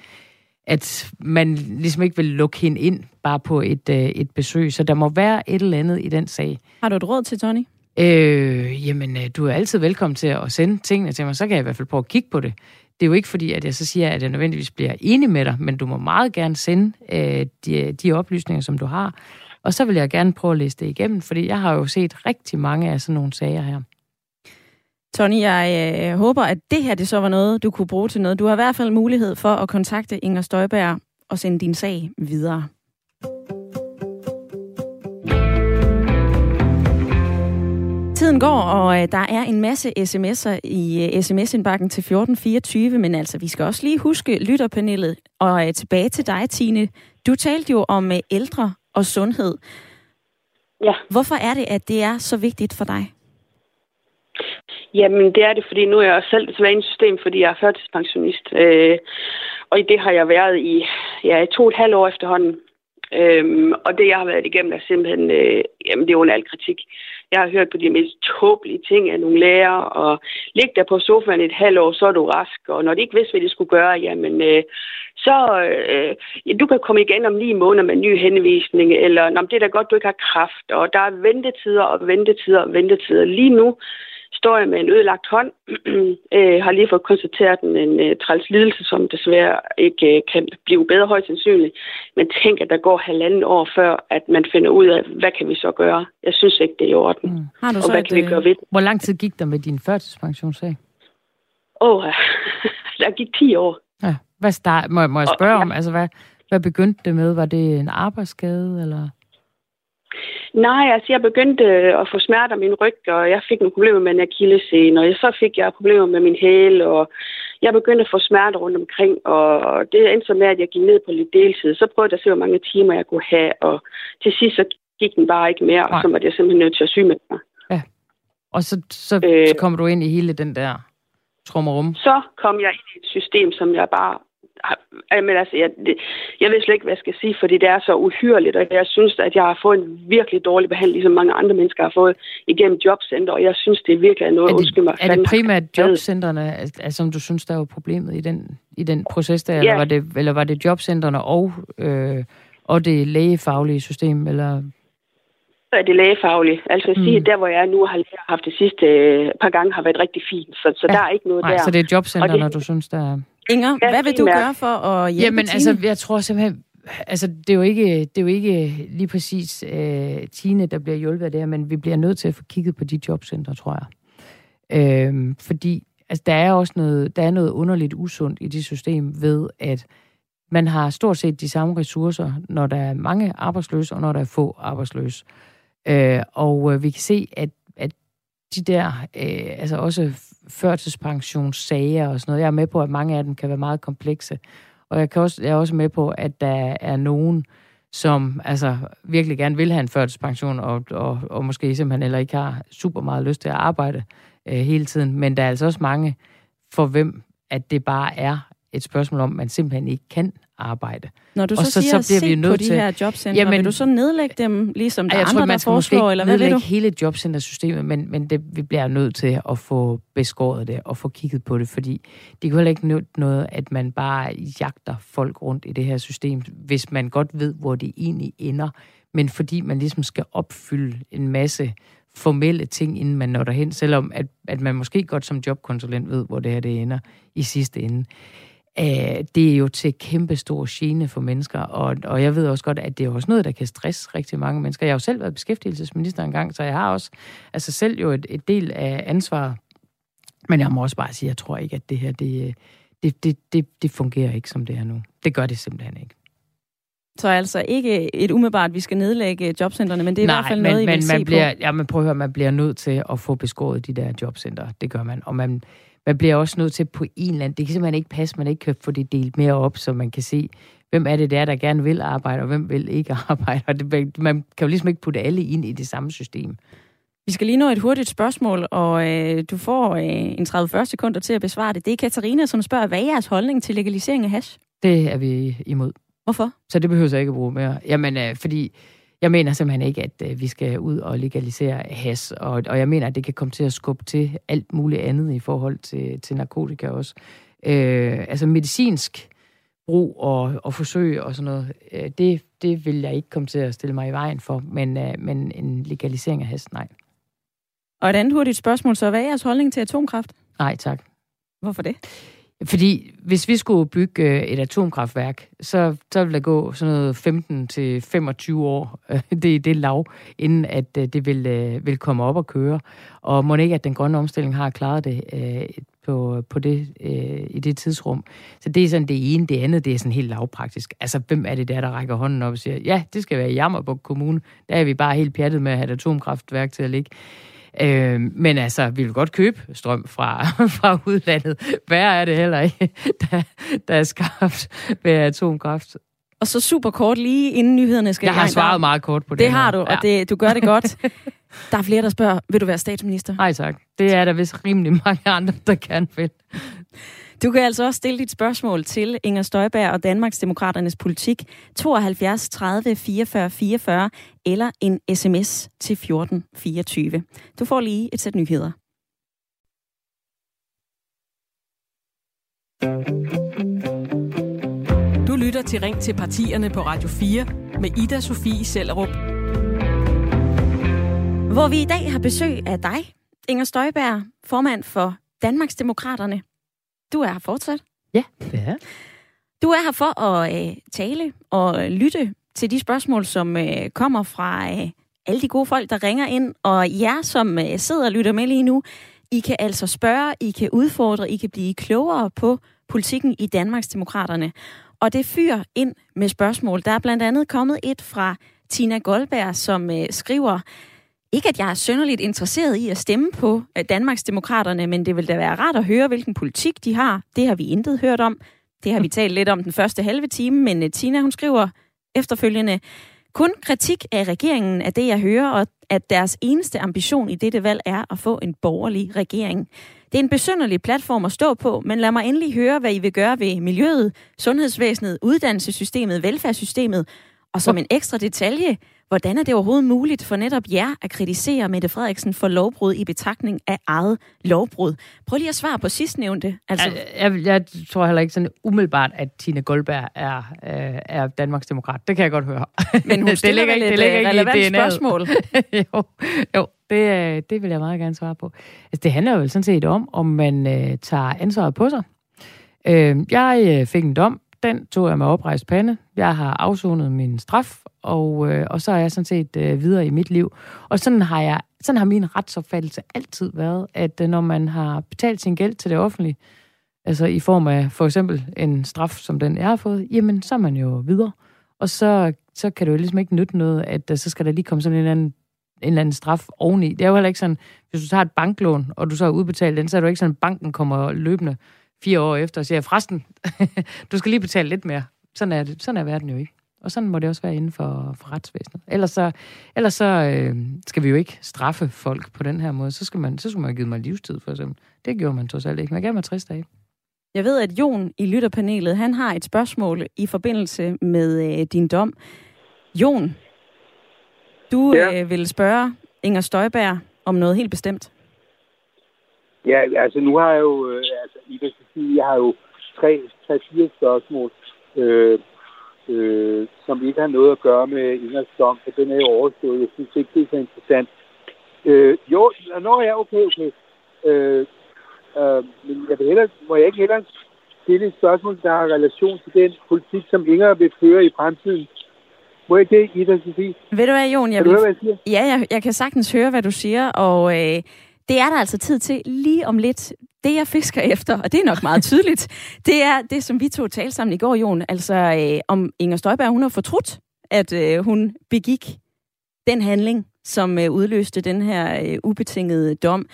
at man ligesom ikke vil lukke hende ind bare på et, øh, et besøg, så der må være et eller andet i den sag. Har du et råd til Tony? Øh, jamen, øh, du er altid velkommen til at sende tingene til mig, så kan jeg i hvert fald prøve at kigge på det. Det er jo ikke fordi, at jeg så siger, at jeg nødvendigvis bliver enig med dig, men du må meget gerne sende øh, de, de oplysninger, som du har. Og så vil jeg gerne prøve at læse det igennem, fordi jeg har jo set rigtig mange af sådan nogle sager her. Tony, jeg øh, håber, at det her det så var noget, du kunne bruge til noget. Du har i hvert fald mulighed for at kontakte Inger Støjberg og sende din sag videre. Tiden går, og øh, der er en masse sms'er i øh, sms-indbakken til 1424, men altså, vi skal også lige huske lytterpanelet. Og øh, tilbage til dig, Tine. Du talte jo om ældre og sundhed. Ja. Hvorfor er det, at det er så vigtigt for dig? Jamen, det er det, fordi nu er jeg selv desværre i et system, fordi jeg er førtidspensionist. Øh, og i det har jeg været i ja, to og et halvt år efterhånden. Øhm, og det, jeg har været igennem, er simpelthen, øh, jamen, det er under al kritik. Jeg har hørt på de mest tåbelige ting af nogle lærere, og lig der på sofaen et halvt år, så er du rask. Og når de ikke vidste, hvad de skulle gøre, jamen, øh, så øh, ja, du kan komme igen om ni måneder med en ny henvisning, eller Nå, det er da godt, du ikke har kraft. Og der er ventetider og ventetider og ventetider. Lige nu, står jeg med en ødelagt hånd. øh, har lige fået konstateret en, en uh, træls lidelse, som desværre ikke uh, kan blive bedre højst sandsynligt. Men tænk, at der går halvanden år før, at man finder ud af, hvad kan vi så gøre? Jeg synes ikke, det er i orden. Mm. Har du og så hvad et, kan vi gøre ved det? Hvor lang tid gik der med din førtidspensionssag? Åh, oh, der gik 10 år. Ja. Hvad start, må, må jeg spørge om, altså hvad, hvad begyndte det med? Var det en arbejdsskade, eller? Nej, altså jeg begyndte øh, at få smerter af min ryg, og jeg fik nogle problemer med en akillescene, og så fik jeg problemer med min hæle, og jeg begyndte at få smerter rundt omkring, og det endte så med, at jeg gik ned på lidt deltid. Så prøvede jeg at se, hvor mange timer jeg kunne have, og til sidst så gik den bare ikke mere, og så var jeg simpelthen nødt til at syge med mig. Ja. Og så, så, øh, så kommer du ind i hele den der trummerum. Så kom jeg ind i et system, som jeg bare men altså, jeg, det, jeg ved slet ikke, hvad jeg skal sige, fordi det er så uhyrligt, og jeg synes, at jeg har fået en virkelig dårlig behandling, ligesom mange andre mennesker har fået igennem jobcenter, og jeg synes, det er virkelig noget, er det, undskyld mig. Er det primært jobcentrene, altså, som du synes, der var problemet i den, i den proces der, ja. eller, var det, eller var det jobcentrene og, øh, og det lægefaglige system, eller er det lægefaglige. Altså at sige, mm. der hvor jeg nu har haft det sidste øh, par gange har været rigtig fint, så, så ja. der er ikke noget Nej, der. så det er jobcentrene, det, du synes, der er... Inger, ja, hvad vil du gøre for at hjælpe Jamen, Tine? altså, jeg tror simpelthen, altså, det er jo ikke, det er jo ikke lige præcis øh, Tine, der bliver hjulpet af det her, men vi bliver nødt til at få kigget på de jobcenter, tror jeg. Øh, fordi altså, der er også noget, der er noget underligt usundt i det system ved, at man har stort set de samme ressourcer, når der er mange arbejdsløse, og når der er få arbejdsløse. Øh, og øh, vi kan se, at de der, øh, altså også førtidspensionssager og sådan noget, jeg er med på, at mange af dem kan være meget komplekse. Og jeg, kan også, jeg er også med på, at der er nogen, som altså virkelig gerne vil have en førtidspension, og, og, og måske simpelthen heller ikke har super meget lyst til at arbejde øh, hele tiden. Men der er altså også mange, for hvem at det bare er et spørgsmål om, at man simpelthen ikke kan arbejde. Når du så, så siger, så bliver vi nødt på de til, her jobcentre, jamen, vil du så nedlægge dem, ligesom der jeg andre, tror, man der foreslår, eller hvad vil du? hele jobcentersystemet, men, men det, vi bliver nødt til at få beskåret det og få kigget på det, fordi det kan heller ikke nytte noget, at man bare jagter folk rundt i det her system, hvis man godt ved, hvor det egentlig ender, men fordi man ligesom skal opfylde en masse formelle ting, inden man når derhen, selvom at, at man måske godt som jobkonsulent ved, hvor det her det ender i sidste ende. Øh, det er jo til kæmpe stor gene for mennesker, og, og jeg ved også godt, at det er også noget, der kan stresse rigtig mange mennesker. Jeg har jo selv været beskæftigelsesminister engang, så jeg har også altså selv jo et, et del af ansvar. Men jeg må også bare sige, at jeg tror ikke, at det her, det, det, det, det, det fungerer ikke, som det er nu. Det gør det simpelthen ikke. Så altså ikke et umiddelbart, vi skal nedlægge jobcentrene, men det er Nej, i hvert fald men, noget, I men vil man se bliver, på. Ja, men prøv at høre, man bliver nødt til at få beskåret de der jobcenter. Det gør man. Og man, man bliver også nødt til på en eller anden... Det kan simpelthen ikke passe, man ikke kan få det delt mere op, så man kan se, hvem er det der, der gerne vil arbejde, og hvem vil ikke arbejde. Og det, man kan jo ligesom ikke putte alle ind i det samme system. Vi skal lige nå et hurtigt spørgsmål, og øh, du får øh, en 30-40 sekunder til at besvare det. Det er Katarina, som spørger, hvad er jeres holdning til legalisering af hash? Det er vi imod. Hvorfor? Så det behøver jeg ikke at bruge mere. Jamen, øh, fordi jeg mener simpelthen ikke, at øh, vi skal ud og legalisere has, og, og jeg mener, at det kan komme til at skubbe til alt muligt andet i forhold til, til narkotika også. Øh, altså medicinsk brug og, og forsøg og sådan noget, øh, det, det vil jeg ikke komme til at stille mig i vejen for, men, øh, men en legalisering af has, nej. Og et andet hurtigt spørgsmål, så hvad er jeres holdning til atomkraft? Nej, tak. Hvorfor det? Fordi hvis vi skulle bygge øh, et atomkraftværk, så, så ville der gå sådan noget 15-25 år, øh, det er det lav, inden at øh, det vil, vil komme op og køre. Og må ikke, at den grønne omstilling har klaret det på, på det, øh, i det tidsrum. Så det er sådan det ene. Det andet, det er sådan helt lavpraktisk. Altså, hvem er det der, der rækker hånden op og siger, ja, det skal være i Jammerburg Kommune. Der er vi bare helt pjattet med at have et atomkraftværk til at ligge. Øh, men altså, vi vil godt købe strøm fra, fra udlandet. Hvad er det heller ikke, der, der er skabt ved atomkraft. Og så super kort lige inden nyhederne skal Jeg har svaret meget kort på det. Det her. har du, og det, du gør det godt. Der er flere, der spørger, vil du være statsminister? Nej tak. Det er der vist rimelig mange andre, der kan vil. Du kan altså også stille dit spørgsmål til Inger Støjberg og Danmarks Demokraternes politik 72 30 44 44 eller en sms til 14 24. Du får lige et sæt nyheder. Du lytter til Ring til partierne på Radio 4 med Ida Sofie Sellerup. Hvor vi i dag har besøg af dig, Inger Støjberg, formand for Danmarks Demokraterne. Du er her fortsat. Ja, det er. Du er her for at øh, tale og lytte til de spørgsmål, som øh, kommer fra øh, alle de gode folk, der ringer ind. Og jer, som øh, sidder og lytter med lige nu, I kan altså spørge, I kan udfordre, I kan blive klogere på politikken i Danmarks Demokraterne. Og det fyrer ind med spørgsmål. Der er blandt andet kommet et fra Tina Goldberg, som øh, skriver, ikke at jeg er sønderligt interesseret i at stemme på øh, Danmarks Demokraterne, men det vil da være rart at høre, hvilken politik de har. Det har vi intet hørt om. Det har vi talt lidt om den første halve time, men øh, Tina hun skriver efterfølgende, kun kritik af regeringen er det, jeg hører, og at deres eneste ambition i dette valg er at få en borgerlig regering. Det er en besynderlig platform at stå på, men lad mig endelig høre, hvad I vil gøre ved miljøet, sundhedsvæsenet, uddannelsessystemet, velfærdssystemet, og som en ekstra detalje, hvordan er det overhovedet muligt for netop jer at kritisere Mette Frederiksen for lovbrud i betragtning af eget lovbrud? Prøv lige at svare på sidstnævnte. Altså, Jeg, jeg, jeg tror heller ikke sådan umiddelbart, at Tina Goldberg er, øh, er Danmarks demokrat. Det kan jeg godt høre. men hun stiller vel et øh, relevant spørgsmål. jo, jo det, øh, det vil jeg meget gerne svare på. Altså, det handler jo sådan set om, om man øh, tager ansvaret på sig. Øh, jeg øh, fik en dom. Den tog jeg med oprejst pande. Jeg har afsonet min straf, og, øh, og så er jeg sådan set øh, videre i mit liv. Og sådan har, jeg, sådan har min retsopfattelse altid været, at øh, når man har betalt sin gæld til det offentlige, altså i form af for eksempel en straf, som den jeg har fået, jamen så er man jo videre. Og så, så kan det jo ligesom ikke nytte noget, at øh, så skal der lige komme sådan en eller anden en eller anden straf oveni. Det er jo heller ikke sådan, hvis du tager et banklån, og du så har udbetalt den, så er det jo ikke sådan, at banken kommer løbende fire år efter og siger, forresten, du skal lige betale lidt mere. Sådan er, det, sådan er verden jo ikke. Og sådan må det også være inden for, for retsvæsenet. Ellers så, ellers så øh, skal vi jo ikke straffe folk på den her måde. Så skal man, så skal man have givet mig livstid, for eksempel. Det gjorde man trods alt ikke. Man gav mig 60 dage. Jeg ved, at Jon i lytterpanelet, han har et spørgsmål i forbindelse med øh, din dom. Jon, du Ja. øh, vil spørge Inger Støjberg om noget helt bestemt. Ja, altså nu har jeg jo, øh, altså I kan sige, jeg har jo tre, tre, fire spørgsmål, øh, øh, som ikke har noget at gøre med Ingers dom, for den er jo overstået. Jeg synes ikke, det er så interessant. Øh, jo, nå ja, okay, okay. Øh, øh, men jeg vil hellere, må jeg ikke hellere stille et spørgsmål, der har relation til den politik, som Inger vil føre i fremtiden? Må jeg det, Ida Sofie? Ved du hvad, Jon? Jeg vil... høre, hvad jeg siger? Ja, jeg, jeg kan sagtens høre, hvad du siger, og øh, det er der altså tid til lige om lidt. Det, jeg fisker efter, og det er nok meget tydeligt, det er det, som vi to talte sammen i går, Jon. Altså, øh, om Inger Støjberg, hun har fortrudt, at øh, hun begik den handling, som øh, udløste den her øh, ubetingede dom.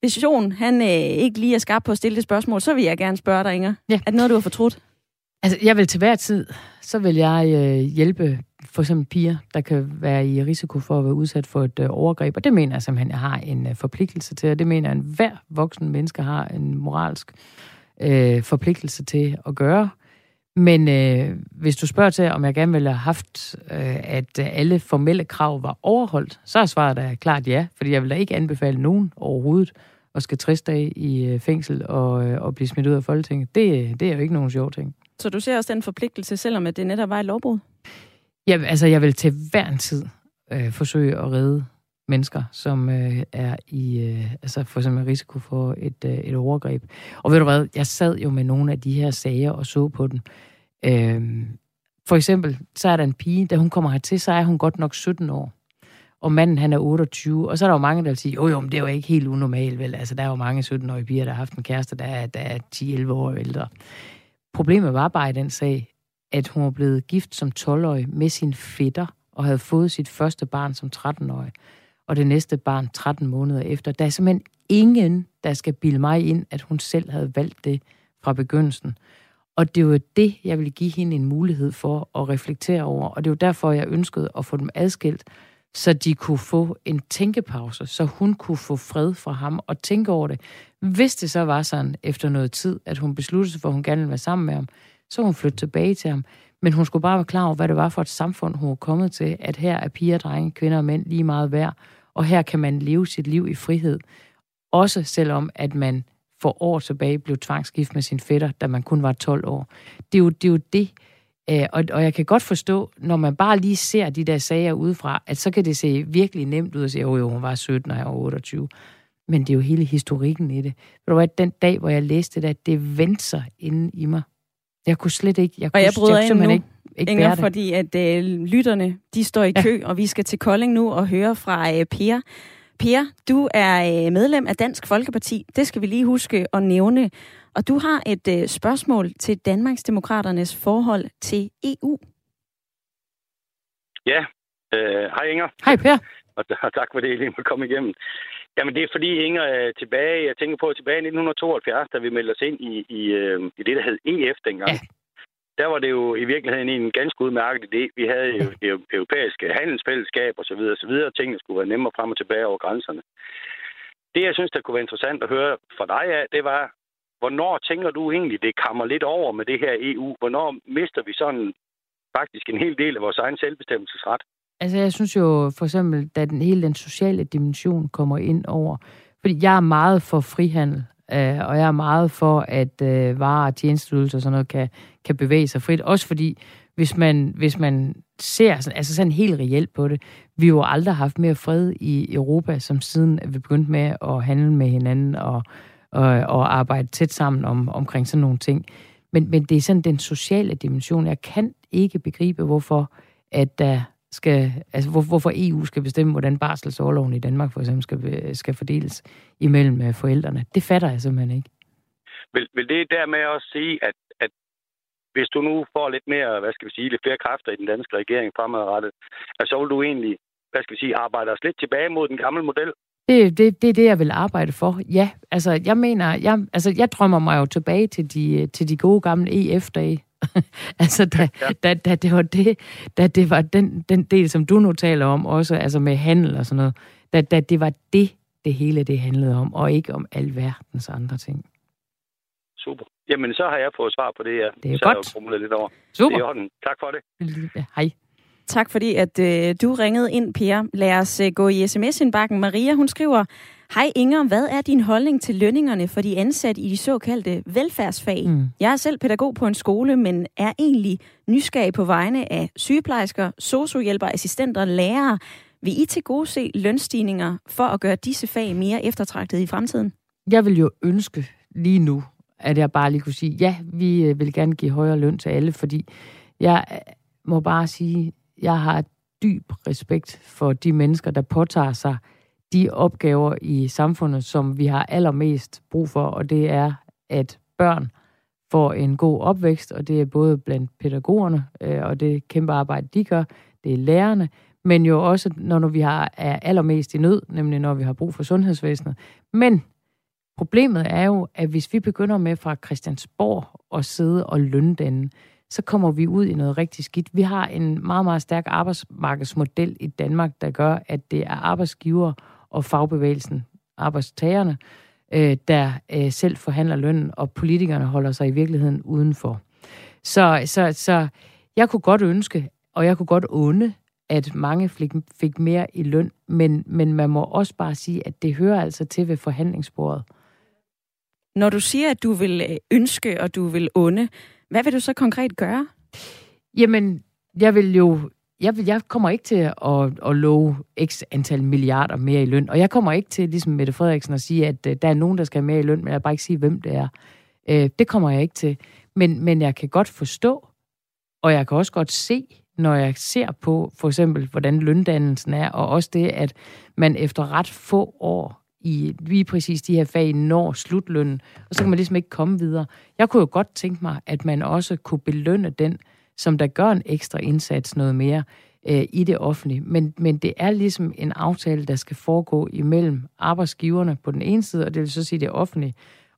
Hvis Jon, han øh, ikke lige er skarp på at stille det spørgsmål, så vil jeg gerne spørge dig, Inger. Ja. Er det noget, du har fortrudt? Altså, jeg vil til hver tid, så vil jeg øh, hjælpe for eksempel piger, der kan være i risiko for at være udsat for et øh, overgreb. Og det mener jeg simpelthen, jeg har en øh, forpligtelse til, og det mener jeg, at hver voksen menneske har en moralsk øh, forpligtelse til at gøre. Men øh, hvis du spørger til, om jeg gerne ville have haft, øh, at øh, alle formelle krav var overholdt, så er svaret da klart ja, fordi jeg vil da ikke anbefale nogen overhovedet at skal 60 dage i øh, fængsel og, øh, og blive smidt ud af Folketinget. Det, øh, det er jo ikke nogen sjov ting. Så du ser også den forpligtelse, selvom at det netop var et lovbrud? Ja, altså, jeg vil til hver en tid øh, forsøge at redde mennesker, som øh, er i øh, altså for eksempel risiko for et, øh, et overgreb. Og ved du hvad, jeg sad jo med nogle af de her sager og så på dem. Øh, for eksempel, så er der en pige, da hun kommer hertil, så er hun godt nok 17 år. Og manden, han er 28. Og så er der jo mange, der vil sige, jo jo, men det er jo ikke helt unormalt, vel? Altså, der er jo mange 17-årige piger, der har haft en kæreste, der er, der er 10-11 år ældre. Problemet var bare i den sag, at hun var blevet gift som 12-årig med sin fætter, og havde fået sit første barn som 13-årig, og det næste barn 13 måneder efter. Der er simpelthen ingen, der skal bilde mig ind, at hun selv havde valgt det fra begyndelsen. Og det er det, jeg vil give hende en mulighed for at reflektere over. Og det er derfor, jeg ønskede at få dem adskilt, så de kunne få en tænkepause, så hun kunne få fred fra ham og tænke over det. Hvis det så var sådan efter noget tid, at hun besluttede sig for, at hun gerne ville være sammen med ham, så hun flytte tilbage til ham. Men hun skulle bare være klar over, hvad det var for et samfund, hun var kommet til, at her er piger, drenge, kvinder og mænd lige meget værd, og her kan man leve sit liv i frihed. Også selvom, at man for år tilbage blev tvangsgift med sin fætter, da man kun var 12 år. Det er jo det, er jo det øh, og, og jeg kan godt forstå, når man bare lige ser de der sager udefra, at så kan det se virkelig nemt ud at sige, at jo, hun var 17, og jeg var 28. Men det er jo hele historikken i det. Ved du hvad, den dag, hvor jeg læste det, at det vendte sig inde i mig. Jeg kunne slet ikke, jeg og jeg bryder jeg ind nu, ikke, ikke Inger, fordi at øh, lytterne, de står i kø, ja. og vi skal til Kolding nu og høre fra øh, Per. Per, du er øh, medlem af Dansk Folkeparti. Det skal vi lige huske at nævne. Og du har et øh, spørgsmål til Danmarksdemokraternes forhold til EU. Ja, øh, hej Inger. Hej Per. Og, og tak for det, at komme igennem. Jamen det er fordi, Inger, øh, tilbage, jeg tænker på tilbage i 1972, da vi meldte os ind i, i, øh, i det, der hed EF dengang. Ja. Der var det jo i virkeligheden en ganske udmærket idé. Vi havde jo det europæiske handelsfællesskab og så videre, og så videre. Tingene skulle være nemmere frem og tilbage over grænserne. Det, jeg synes, der kunne være interessant at høre fra dig af, det var, hvornår tænker du egentlig, det kommer lidt over med det her EU? Hvornår mister vi sådan faktisk en hel del af vores egen selvbestemmelsesret? Altså, jeg synes jo for eksempel, da den, hele den sociale dimension kommer ind over, fordi jeg er meget for frihandel, øh, og jeg er meget for, at øh, varer og tjenesteydelser og sådan noget kan, kan bevæge sig frit. Også fordi, hvis man, hvis man ser sådan, altså sådan helt reelt på det, vi har jo aldrig haft mere fred i Europa, som siden vi begyndte med at handle med hinanden og, og, og arbejde tæt sammen om, omkring sådan nogle ting. Men, men det er sådan den sociale dimension. Jeg kan ikke begribe, hvorfor at der skal, altså hvor, hvorfor EU skal bestemme, hvordan barselsårloven i Danmark for eksempel skal, skal fordeles imellem øh, forældrene. Det fatter jeg simpelthen ikke. Vil, vil det dermed også sige, at, at hvis du nu får lidt mere, hvad skal vi sige, lidt flere kræfter i den danske regering fremadrettet, at så vil du egentlig, hvad skal vi sige, arbejde os lidt tilbage mod den gamle model? Det, det, det er det, jeg vil arbejde for. Ja, altså jeg mener, jeg, altså, jeg drømmer mig jo tilbage til de, til de gode gamle EF-dage, altså, da, ja. da, da, det var det, da det var den, den del, som du nu taler om, også altså med handel og sådan noget, da, da det var det, det hele det handlede om, og ikke om alverdens andre ting. Super. Jamen, så har jeg fået svar på det, ja. Det er så godt. Jeg lidt over. Super. Det er orden. Tak for det. Ja, hej. Tak fordi, at øh, du ringede ind, Pia. Lad os øh, gå i sms-indbakken. Maria, hun skriver, Hej Inger, hvad er din holdning til lønningerne for de ansatte i de såkaldte velfærdsfag? Mm. Jeg er selv pædagog på en skole, men er egentlig nysgerrig på vegne af sygeplejersker, sociohjælpere, assistenter, lærere. Vil I til gode se lønstigninger for at gøre disse fag mere eftertragtede i fremtiden? Jeg vil jo ønske lige nu, at jeg bare lige kunne sige, ja, vi øh, vil gerne give højere løn til alle, fordi jeg øh, må bare sige, jeg har dyb respekt for de mennesker, der påtager sig de opgaver i samfundet, som vi har allermest brug for, og det er, at børn får en god opvækst, og det er både blandt pædagogerne, øh, og det kæmpe arbejde, de gør, det er lærerne, men jo også, når vi har, er allermest i nød, nemlig når vi har brug for sundhedsvæsenet. Men problemet er jo, at hvis vi begynder med fra Christiansborg at sidde og lønne den, så kommer vi ud i noget rigtig skidt. Vi har en meget, meget stærk arbejdsmarkedsmodel i Danmark, der gør, at det er arbejdsgiver og fagbevægelsen, arbejdstagerne, øh, der øh, selv forhandler lønnen, og politikerne holder sig i virkeligheden udenfor. Så, så, så jeg kunne godt ønske, og jeg kunne godt onde, at mange fik, fik mere i løn, men, men man må også bare sige, at det hører altså til ved forhandlingsbordet. Når du siger, at du vil ønske, og du vil unde, hvad vil du så konkret gøre? Jamen, jeg vil jo jeg, jeg kommer ikke til at, at love x antal milliarder mere i løn, og jeg kommer ikke til, ligesom Mette Frederiksen, at sige, at uh, der er nogen, der skal have mere i løn, men jeg vil bare ikke sige, hvem det er. Uh, det kommer jeg ikke til. Men, men jeg kan godt forstå, og jeg kan også godt se, når jeg ser på for eksempel, hvordan løndannelsen er, og også det, at man efter ret få år i lige præcis de her fag når slutlønnen, og så kan man ligesom ikke komme videre. Jeg kunne jo godt tænke mig, at man også kunne belønne den, som der gør en ekstra indsats noget mere øh, i det offentlige. Men, men det er ligesom en aftale, der skal foregå imellem arbejdsgiverne på den ene side, og det vil så sige det offentlige,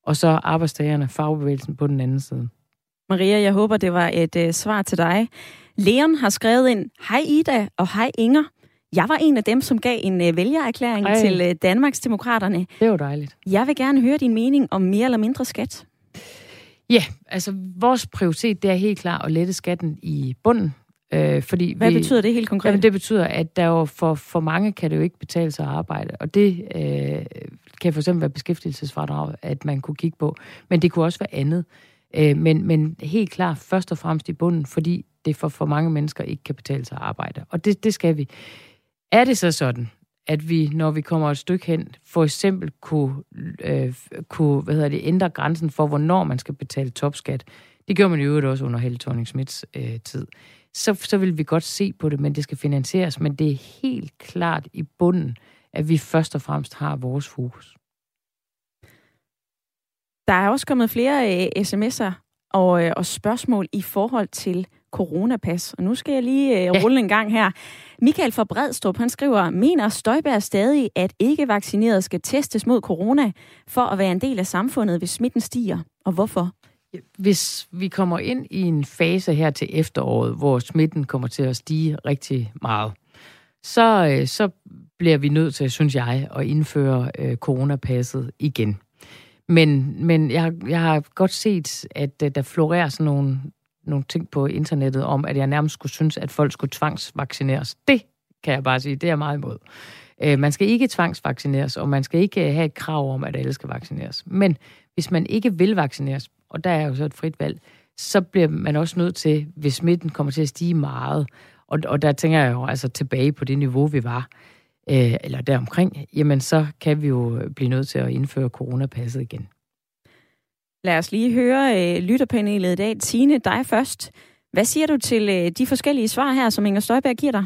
og så arbejdstagerne, fagbevægelsen på den anden side. Maria, jeg håber, det var et øh, svar til dig. Leon har skrevet ind, Hej Ida og hej Inger. Jeg var en af dem, som gav en uh, vælgererklæring Ej. til uh, Danmarks Demokraterne. Det var dejligt. Jeg vil gerne høre din mening om mere eller mindre skat. Ja, altså vores prioritet det er helt klart at lette skatten i bunden. Øh, fordi Hvad vi, betyder det helt konkret? Jamen, det betyder, at der jo for, for mange kan det jo ikke betale sig at arbejde. Og det øh, kan for eksempel være beskæftigelsesfradrag, at man kunne kigge på. Men det kunne også være andet. Øh, men, men helt klart først og fremmest i bunden, fordi det for, for mange mennesker ikke kan betale sig at arbejde. Og det, det skal vi. Er det så sådan, at vi, når vi kommer et stykke hen, for eksempel kunne, øh, kunne hvad hedder det, ændre grænsen for, hvornår man skal betale topskat. Det gjorde man i øvrigt også under Helle thorning øh, tid. Så, så vil vi godt se på det, men det skal finansieres. Men det er helt klart i bunden, at vi først og fremmest har vores fokus. Der er også kommet flere øh, sms'er og, øh, og spørgsmål i forhold til coronapas. Og nu skal jeg lige øh, rulle ja. en gang her. Michael fra Bredstrup, han skriver, mener Støjberg stadig, at ikke-vaccinerede skal testes mod corona for at være en del af samfundet, hvis smitten stiger? Og hvorfor? Hvis vi kommer ind i en fase her til efteråret, hvor smitten kommer til at stige rigtig meget, så, øh, så bliver vi nødt til, synes jeg, at indføre øh, coronapasset igen. Men, men jeg, jeg har godt set, at øh, der florerer sådan nogle, nogle ting på internettet om, at jeg nærmest skulle synes, at folk skulle tvangsvaccineres. Det kan jeg bare sige, det er jeg meget imod. Øh, man skal ikke tvangsvaccineres, og man skal ikke øh, have et krav om, at alle skal vaccineres. Men hvis man ikke vil vaccineres, og der er jo så et frit valg, så bliver man også nødt til, hvis smitten kommer til at stige meget, og, og der tænker jeg jo altså tilbage på det niveau, vi var, øh, eller deromkring, jamen så kan vi jo blive nødt til at indføre coronapasset igen. Lad os lige høre øh, lytterpanelet i dag. Tine, dig først. Hvad siger du til øh, de forskellige svar her, som Inger Støjberg giver dig?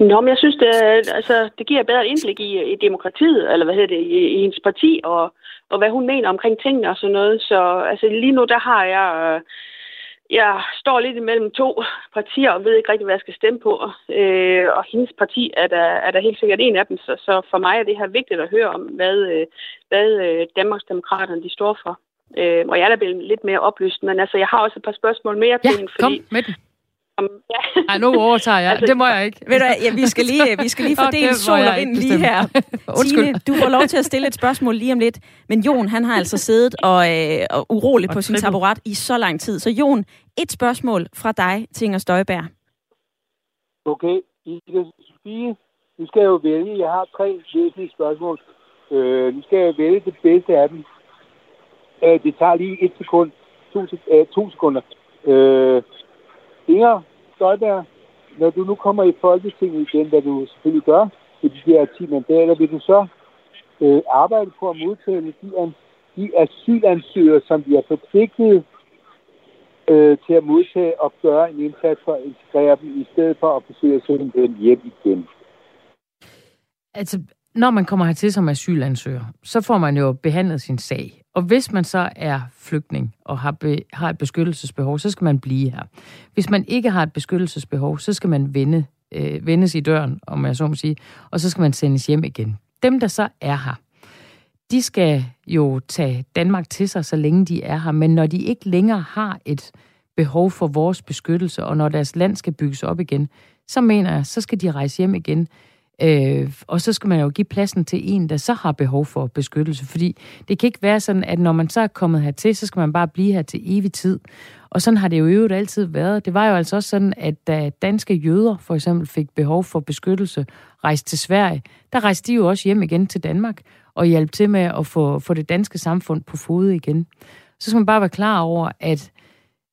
Nå, men jeg synes, det, altså, det giver bedre indblik i, i demokratiet, eller hvad hedder det, i, i hendes parti, og, og hvad hun mener omkring tingene og sådan noget. Så altså, lige nu, der har jeg... Øh, jeg står lidt imellem to partier og ved ikke rigtig, hvad jeg skal stemme på. Øh, og hendes parti er der, er der helt sikkert en af dem. Så, så for mig er det her vigtigt at høre om, hvad, øh, hvad øh, Danmarksdemokraterne de står for. Øh, og jeg er da blevet lidt mere oplyst, men altså, jeg har også et par spørgsmål mere til ja, hende. Fordi, kom med den. Ja. Ej, nu overtager jeg. altså, det må jeg ikke. Ved du, ja, vi, skal lige, vi skal lige fordele sol og vind lige her. Tine, du får lov til at stille et spørgsmål lige om lidt. Men Jon, han har altså siddet og, øh, og urolig og på sin taburet i så lang tid. Så Jon, et spørgsmål fra dig til Inger Støjberg. Okay. Sofie, nu skal jeg jo vælge. Jeg har tre væsentlige spørgsmål. Øh, nu skal jeg vælge det bedste af dem. Øh, det tager lige et sekund. To, øh, to sekunder. Øh, Inger Støjberg, når du nu kommer i Folketinget igen, hvad du selvfølgelig gør, til de her 10 mandater, vil du så øh, arbejde på at modtage de, de asylansøgere, som vi har forpligtet øh, til at modtage og gøre en indsats for at integrere dem, i stedet for at forsøge at sende dem hjem igen? Altså, når man kommer hertil som asylansøger, så får man jo behandlet sin sag. Og hvis man så er flygtning og har, be, har et beskyttelsesbehov, så skal man blive her. Hvis man ikke har et beskyttelsesbehov, så skal man vende, øh, vendes i døren, om jeg så må sige, og så skal man sendes hjem igen. Dem, der så er her, de skal jo tage Danmark til sig, så længe de er her. Men når de ikke længere har et behov for vores beskyttelse, og når deres land skal bygges op igen, så mener jeg, så skal de rejse hjem igen. Øh, og så skal man jo give pladsen til en, der så har behov for beskyttelse. Fordi det kan ikke være sådan, at når man så er kommet hertil, så skal man bare blive her til evig tid. Og sådan har det jo i øvrigt altid været. Det var jo altså også sådan, at da danske jøder for eksempel fik behov for beskyttelse, rejste til Sverige, der rejste de jo også hjem igen til Danmark og hjalp til med at få, få det danske samfund på fod igen. Så skal man bare være klar over, at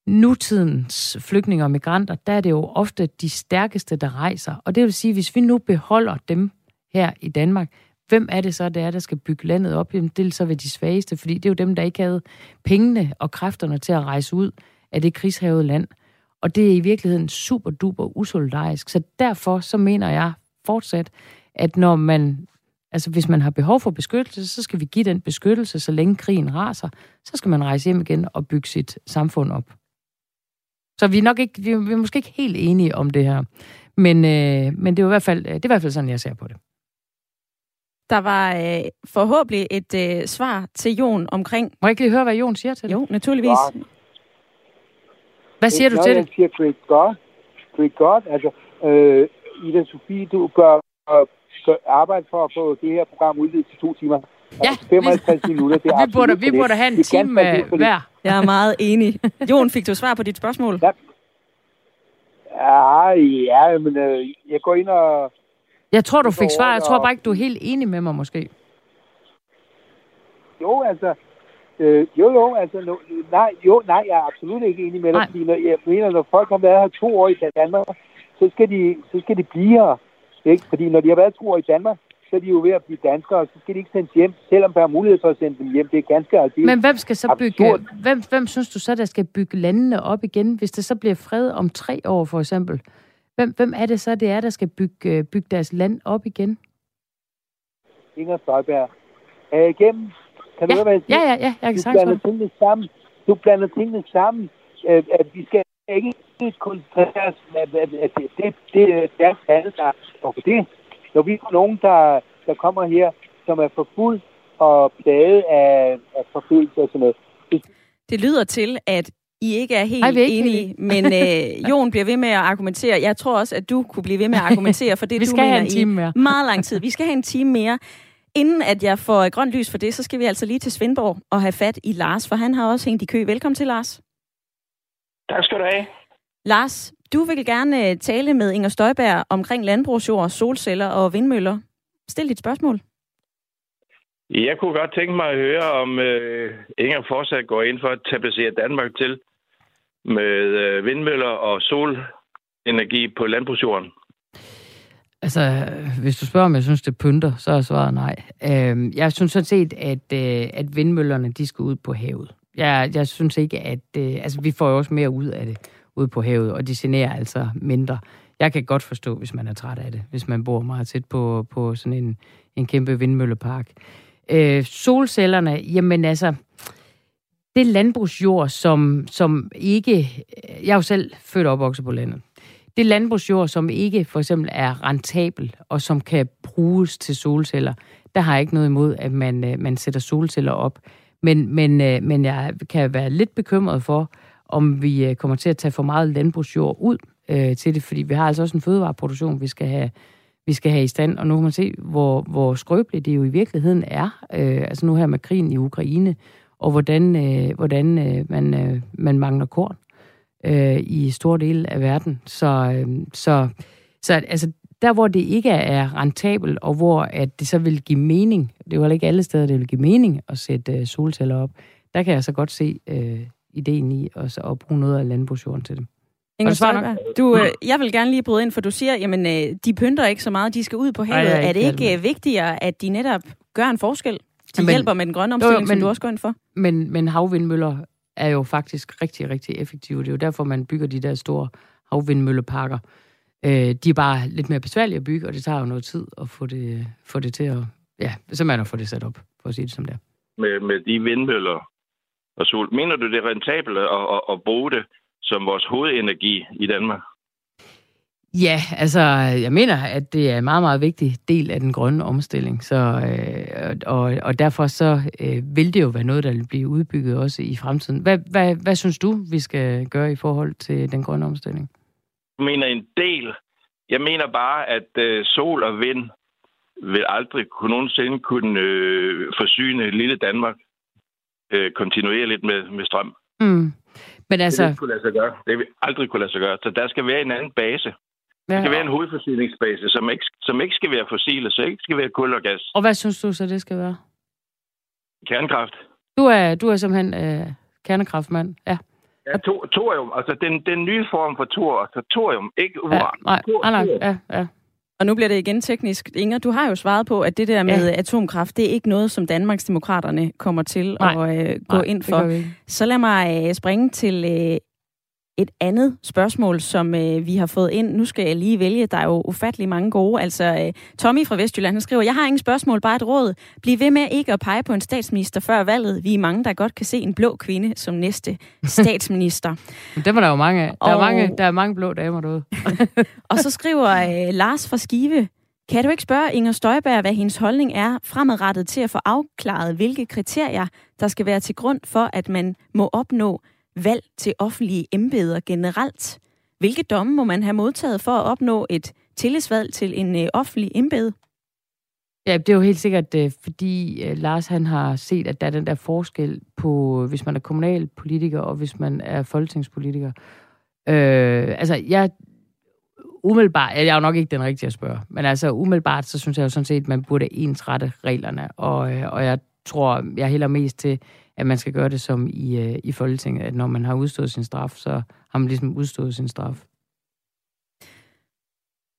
nutidens flygtninge og migranter, der er det jo ofte de stærkeste, der rejser. Og det vil sige, hvis vi nu beholder dem her i Danmark, hvem er det så, der er, der skal bygge landet op? Jamen, det er så ved de svageste, fordi det er jo dem, der ikke havde pengene og kræfterne til at rejse ud af det krigshavede land. Og det er i virkeligheden super duper usolidarisk. Så derfor så mener jeg fortsat, at når man, altså hvis man har behov for beskyttelse, så skal vi give den beskyttelse, så længe krigen raser. Så skal man rejse hjem igen og bygge sit samfund op. Så vi er nok ikke, vi er, vi er måske ikke helt enige om det her. Men, øh, men det, er i hvert fald, det er i hvert fald sådan, jeg ser på det. Der var øh, forhåbentlig et øh, svar til Jon omkring... Må jeg ikke lige høre, hvad Jon siger til det? Jo, naturligvis. Ja. Hvad siger du til jeg det? siger great God, great God, altså, øh, Ida Sofie, du gør, øh, gør arbejde for at få det her program udvidet til to timer. Ja, Altså, 55 minutter, det er Vi burde, vi burde have en Det time øh, hver. Jeg er meget enig. Jon, fik du svar på dit spørgsmål? Ja. Ja, ja, men øh, jeg går ind og... Jeg tror, du fik svar. Jeg tror bare ikke, du er helt enig med mig, måske. Jo, altså... Øh, jo, jo, altså... No, nej, jo, nej, jeg er absolut ikke enig med dig, Nej. fordi når, jeg mener, når folk har været her to år i Danmark, så skal de, så skal de blive her. Ikke? Fordi når de har været to år i Danmark, så er de jo ved at blive danskere, og så skal de ikke sendes hjem, selvom der er mulighed for at sende dem hjem. Det er ganske aldeles. Men hvem skal så bygge... absurd. Hvem, hvem synes du så, der skal bygge landene op igen, hvis det så bliver fred om tre år, for eksempel? Hvem, hvem er det så, det er, der skal bygge, øh, bygge deres land op igen? Inger Støjberg. Er jeg igennem? Kan du Ja, høre, hvad jeg siger? ja, ja, ja jeg kan du blander tingene sammen. Du blander tingene sammen. At, at vi skal ikke koncentrere os at, det, det, det er deres handel, der for det. Når vi får nogen, der, der kommer her, som er forfulgt og plaget af, af forfølgelse og sådan noget. Det lyder til, at I ikke er helt Ej, vi er ikke enige, men øh, Jon bliver ved med at argumentere. Jeg tror også, at du kunne blive ved med at argumentere for det, Vi du skal mener have en time i mere. meget lang tid. Vi skal have en time mere. Inden at jeg får grønt lys for det, så skal vi altså lige til Svendborg og have fat i Lars, for han har også hængt i kø. Velkommen til, Lars. Tak skal du have. Lars, du vil gerne øh, tale med Inger Støjberg omkring landbrugsjord, solceller og vindmøller. Stil dit spørgsmål. Jeg kunne godt tænke mig at høre, om øh, Inger fortsat går ind for at tapassere Danmark til med øh, vindmøller og solenergi på landbrugsjorden. Altså, hvis du spørger, om jeg synes, det pynter, så er svaret nej. Øhm, jeg synes sådan set, at, øh, at vindmøllerne, de skal ud på havet. Jeg, jeg synes ikke, at... Øh, altså, vi får jo også mere ud af det ude på havet, og de generer altså mindre. Jeg kan godt forstå, hvis man er træt af det, hvis man bor meget tæt på, på sådan en, en kæmpe vindmøllepark. Øh, solcellerne, jamen altså, det er landbrugsjord, som, som ikke... Jeg er jo selv født og opvokset på landet. Det er landbrugsjord, som ikke for eksempel er rentabel, og som kan bruges til solceller. Der har jeg ikke noget imod, at man, øh, man sætter solceller op. Men, men, øh, men jeg kan være lidt bekymret for, om vi øh, kommer til at tage for meget landbrugsjord ud øh, til det, fordi vi har altså også en fødevareproduktion, vi skal have, vi skal have i stand, og nu kan man se, hvor, hvor skrøbeligt det jo i virkeligheden er, øh, altså nu her med krigen i Ukraine, og hvordan, øh, hvordan øh, man, øh, man mangler korn øh, i store dele af verden. Så, øh, så, så altså, der, hvor det ikke er rentabelt, og hvor at det så vil give mening, det er jo heller ikke alle steder, det vil give mening at sætte øh, solceller op, der kan jeg så godt se øh, ideen i at, at bruge noget af landbrugsjorden til det. Inger? Støjberg, du, øh, jeg vil gerne lige bryde ind, for du siger, jamen, øh, de pynter ikke så meget, de skal ud på havet. jeg er er det ikke øh, vigtigere, at de netop gør en forskel? De Men- hjælper med den grønne omstilling, Jo, jo, som men- du også går ind for. Men, men havvindmøller er jo faktisk rigtig, rigtig effektive. Det er jo derfor, man bygger de der store havvindmølleparker. Øh, de er bare lidt mere besværlige at bygge, og det tager jo noget tid at få det, få det til at... Ja, simpelthen at få det sat op, for at sige det som det er. Med, med de vindmøller og sol. Mener du, det er rentabelt at, at, at bruge det som vores hovedenergi i Danmark? Ja, altså, jeg mener, at det er en meget, meget vigtig del af den grønne omstilling. Så, øh, og, og derfor så øh, vil det jo være noget, der vil blive udbygget også i fremtiden. Hvad, hvad, hvad synes du, vi skal gøre i forhold til den grønne omstilling? Jeg mener en del. Jeg mener bare, at øh, sol og vind vil aldrig kunne nogensinde kunne øh, forsyne lille Danmark øh, kontinuerligt med, med strøm. Mm. Men Altså, det vil kunne lade sig gøre. Det vil aldrig kunne lade sig gøre. Så der skal være en anden base. Der hvad, skal være en hovedforsyningsbase, som ikke, som ikke skal være fossile, så ikke skal være kul og gas. og hvad synes du så, det skal være? Kernekraft. Du er, du er simpelthen øh, kernekraftmand. Ja. Ja, to, thorium, altså den, den nye form for thor, altså thorium, ikke uran. ja nej, Thor- nej, nej, thorium. ja, ja. Og nu bliver det igen teknisk. Inger, du har jo svaret på, at det der med ja. atomkraft, det er ikke noget, som Danmarksdemokraterne kommer til Nej. at øh, gå Nej, ind for. Så lad mig øh, springe til øh, et andet spørgsmål, som øh, vi har fået ind. Nu skal jeg lige vælge. Der er jo ufattelig mange gode. Altså, øh, Tommy fra Vestjylland, han skriver, jeg har ingen spørgsmål, bare et råd. Bliv ved med ikke at pege på en statsminister før valget. Vi er mange, der godt kan se en blå kvinde som næste statsminister. Dem er der jo mange af. Der, er Og- mange, der er mange blå damer derude. Og så skriver øh, Lars fra Skive, kan du ikke spørge Inger Støjberg, hvad hendes holdning er fremadrettet til at få afklaret, hvilke kriterier, der skal være til grund for, at man må opnå valg til offentlige embeder generelt. Hvilke domme må man have modtaget for at opnå et tillidsvalg til en øh, offentlig embede? Ja, det er jo helt sikkert, øh, fordi øh, Lars han har set, at der er den der forskel på, øh, hvis man er kommunalpolitiker og hvis man er folketingspolitiker. Øh, altså, jeg umiddelbart, jeg er jo nok ikke den rigtige at spørge, men altså umiddelbart, så synes jeg jo sådan set, at man burde ensrette reglerne, og, og jeg tror, jeg hælder mest til, at man skal gøre det som i, øh, i Folketinget, at når man har udstået sin straf, så har man ligesom udstået sin straf.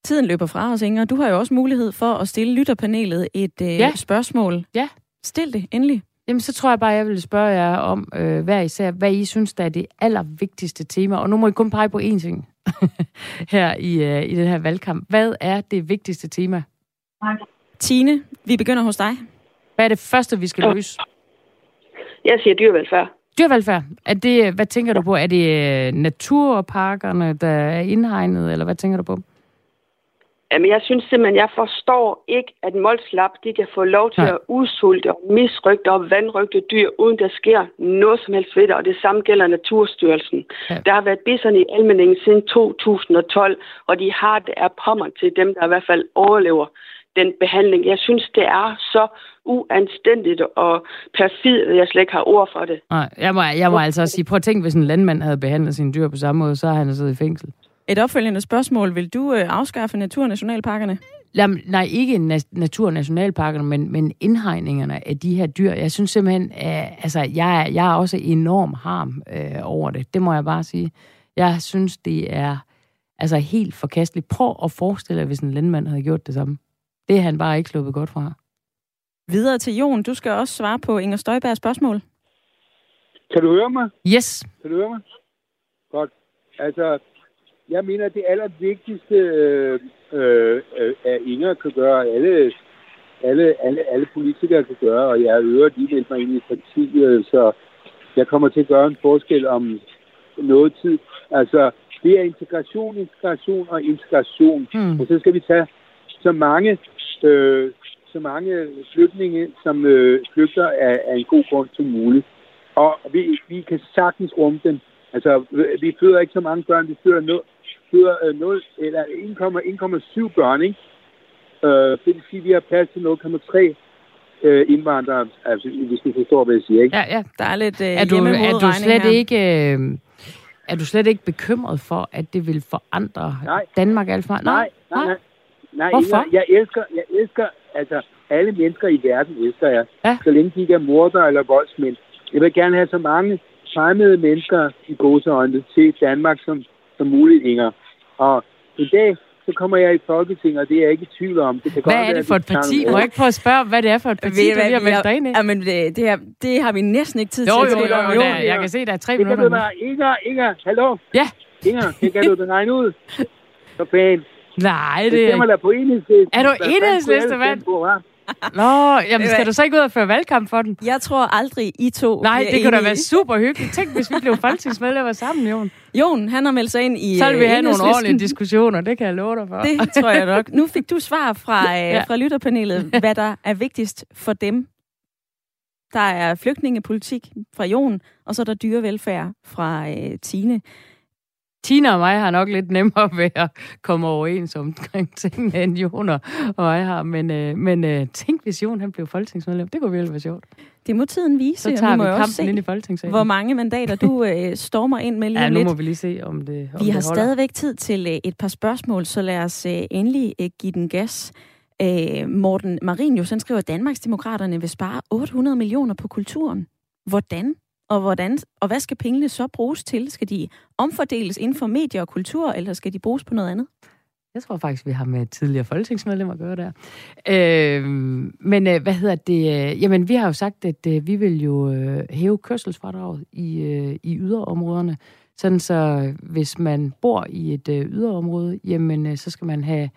Tiden løber fra os, Inger. Du har jo også mulighed for at stille lytterpanelet et øh, ja. spørgsmål. Ja. Stil det endelig. Jamen, så tror jeg bare, jeg vil spørge jer om øh, hver især, hvad I synes, der er det allervigtigste tema. Og nu må I kun pege på én ting her i, øh, i den her valgkamp. Hvad er det vigtigste tema? Tine, vi begynder hos dig. Hvad er det første, vi skal løse? Jeg siger dyrevelfærd. Dyrvelfærd. Er det, hvad tænker du på? Er det øh, naturparkerne, der er indhegnet, eller hvad tænker du på? Jamen, jeg synes simpelthen, jeg forstår ikke, at Molslap, de kan få lov til ja. at udsulte og misrygte og vandrygte dyr, uden der sker noget som helst ved det, og det samme gælder Naturstyrelsen. Ja. Der har været bison i almindingen siden 2012, og de har det af pommer til dem, der i hvert fald overlever den behandling. Jeg synes, det er så uanstændigt og perfid, at jeg slet ikke har ord for det. Nej, jeg må, jeg må altså sige, prøv at tænke, hvis en landmand havde behandlet sine dyr på samme måde, så har han siddet i fængsel. Et opfølgende spørgsmål. Vil du øh, afskaffe naturnationalparkerne? Jamen, nej, ikke na- naturnationalparkerne, men, men indhegningerne af de her dyr. Jeg synes simpelthen, øh, altså, jeg, er, jeg er også enorm harm øh, over det. Det må jeg bare sige. Jeg synes, det er altså helt forkasteligt. Prøv at forestille dig, hvis en landmand havde gjort det samme. Det er han bare ikke sluppet godt fra. Videre til Jon. Du skal også svare på Inger Støjbergs spørgsmål. Kan du høre mig? Yes. Kan du høre mig? Godt. Altså, jeg mener, at det allervigtigste, øh, øh, at Inger kan gøre, alle, alle, alle, alle politikere kan gøre, og jeg øvrigt lige meldt mig ind i partiet, så jeg kommer til at gøre en forskel om noget tid. Altså, det er integration, integration og integration. Hmm. Og så skal vi tage så mange, øh, så mange flygtninge, som øh, flygter af, af en god grund som muligt. Og vi, vi kan sagtens rumme dem. Altså, vi føder ikke så mange børn, vi føder, no, føder øh, 0, eller 1,7 børn, ikke? Øh, det vil sige, at vi har plads til 0,3 øh, indvandrere, altså, hvis du forstår, hvad jeg siger, ikke? Ja, ja, der er lidt øh, Er du, er du slet her. ikke... Øh, er du slet ikke bekymret for, at det vil forandre Nej. Danmark alt for meget? Nej, nej, nej. nej Hvorfor? Inger, jeg elsker, jeg elsker, altså alle mennesker i verden elsker jeg. Ja. Så længe de ikke er mordere eller voldsmænd. Jeg vil gerne have så mange fremmede mennesker i gåseøjne til Danmark som, som muligt, Inger. Og i dag, så kommer jeg i Folketinget, og det er jeg ikke i tvivl om. Det kan Hvad godt er det for et parti? Må jeg ikke prøve at spørge, hvad det er for et parti, Ved du hvad, lige har meldt dig ind i? Jamen, det, det, her, det har vi næsten ikke tid Jo, til. jo, at jo, tale om. jo, der, jeg kan se, der er tre Det kan minutter du nu. da, Inger, Inger, hallo? Ja. Inger, det kan du da regne ud. Så pænt. Nej, Det det er stemmer ikke. da på enhedslisten. Er du Hvad fanden enhedsliste, skulle jeg mand? stemme på, hva'? Nå, jamen skal du så ikke ud og føre valgkamp for den? Jeg tror aldrig, I to Nej, det kunne da være super hyggeligt. Tænk, hvis vi blev folketingsmedlemmer sammen, Jon. Jon, han har meldt sig ind i Så ville vi øh, have nogle ordentlige diskussioner, det kan jeg love dig for. Det tror jeg nok. Nu fik du svar fra, øh, Ja. fra lytterpanelet, hvad der er vigtigst for dem. Der er flygtningepolitik fra Jon, og så er der dyrevelfærd fra øh, Tine. Tina og mig har nok lidt nemmere ved at komme overens omkring tingene, end Jon og jeg har. Men, øh, men øh, tænk, hvis Jon han blev folketingsmedlem. Det kunne virkelig være sjovt. Det må tiden vise, Så tager vi også kampen ind i se, folketingssalen. hvor mange mandater du øh, stormer ind med lige Ja, nu lidt. må vi lige se, om det om Vi det har holder. stadigvæk tid til øh, et par spørgsmål, så lad os øh, endelig øh, give den gas. Øh, Morten Marinius, han skriver, at Danmarksdemokraterne vil spare 800 millioner på kulturen. Hvordan? Og, hvordan, og hvad skal pengene så bruges til? Skal de omfordeles inden for medier og kultur, eller skal de bruges på noget andet? Jeg tror faktisk, vi har med tidligere folketingsmedlemmer at gøre der. Øh, men øh, hvad hedder det? Øh, jamen, vi har jo sagt, at øh, vi vil jo øh, hæve kørselsfradraget i, øh, i yderområderne. Sådan så, hvis man bor i et øh, yderområde, jamen, øh, så skal man have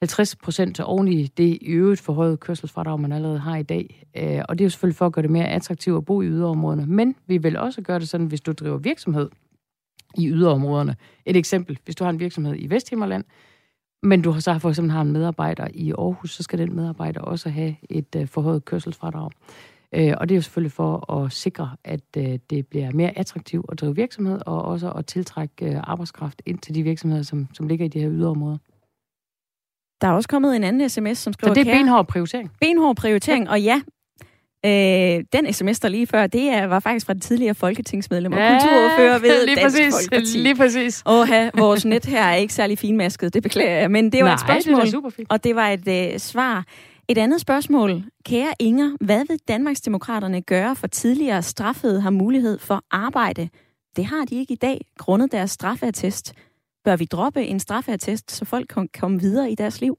50 procent oven i det i øvrigt forhøjet kørselsfradrag, man allerede har i dag. Øh, og det er jo selvfølgelig for at gøre det mere attraktivt at bo i yderområderne. Men vi vil også gøre det sådan, hvis du driver virksomhed i yderområderne. Et eksempel, hvis du har en virksomhed i Vesthimmerland, men du har så for eksempel har en medarbejder i Aarhus, så skal den medarbejder også have et øh, forhøjet kørselsfradrag. Øh, og det er jo selvfølgelig for at sikre, at det bliver mere attraktivt at drive virksomhed, og også at tiltrække arbejdskraft ind til de virksomheder, som, som ligger i de her yderområder. Der er også kommet en anden sms, som skriver... Så det er benhård prioritering? Benhård prioritering, og ja, Øh, den sms, der lige før, det er, var faktisk fra det tidligere folketingsmedlem og ja, kulturordfører ved lige Dansk præcis, Folkeparti. Lige præcis. Og vores net her er ikke særlig finmasket, det beklager jeg. Men det var Nej, et spørgsmål, det super fint. og det var et øh, svar. Et andet spørgsmål. Kære Inger, hvad vil Danmarksdemokraterne gøre for tidligere straffede har mulighed for arbejde? Det har de ikke i dag, grundet deres straffeattest. Bør vi droppe en straffeattest, så folk kan komme videre i deres liv?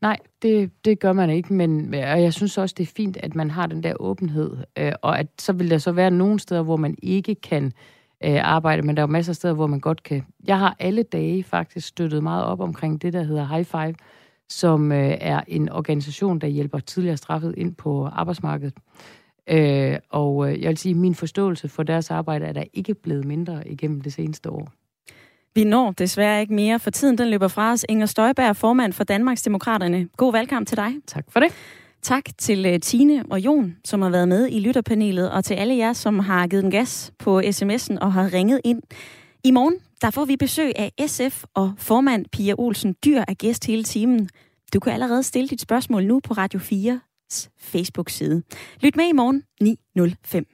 Nej, det, det gør man ikke, men og jeg synes også, det er fint, at man har den der åbenhed, øh, og at så vil der så være nogle steder, hvor man ikke kan øh, arbejde, men der er jo masser af steder, hvor man godt kan. Jeg har alle dage faktisk støttet meget op omkring det, der hedder High Five, som øh, er en organisation, der hjælper tidligere straffet ind på arbejdsmarkedet. Øh, og øh, jeg vil sige, at min forståelse for deres arbejde er der ikke blevet mindre igennem det seneste år. Vi når desværre ikke mere, for tiden den løber fra os. Inger Støjberg, formand for Danmarks Demokraterne. God valgkamp til dig. Tak for det. Tak til uh, Tine og Jon, som har været med i lytterpanelet, og til alle jer, som har givet den gas på sms'en og har ringet ind. I morgen der får vi besøg af SF og formand Pia Olsen Dyr er gæst hele timen. Du kan allerede stille dit spørgsmål nu på Radio 4's Facebook-side. Lyt med i morgen 9.05.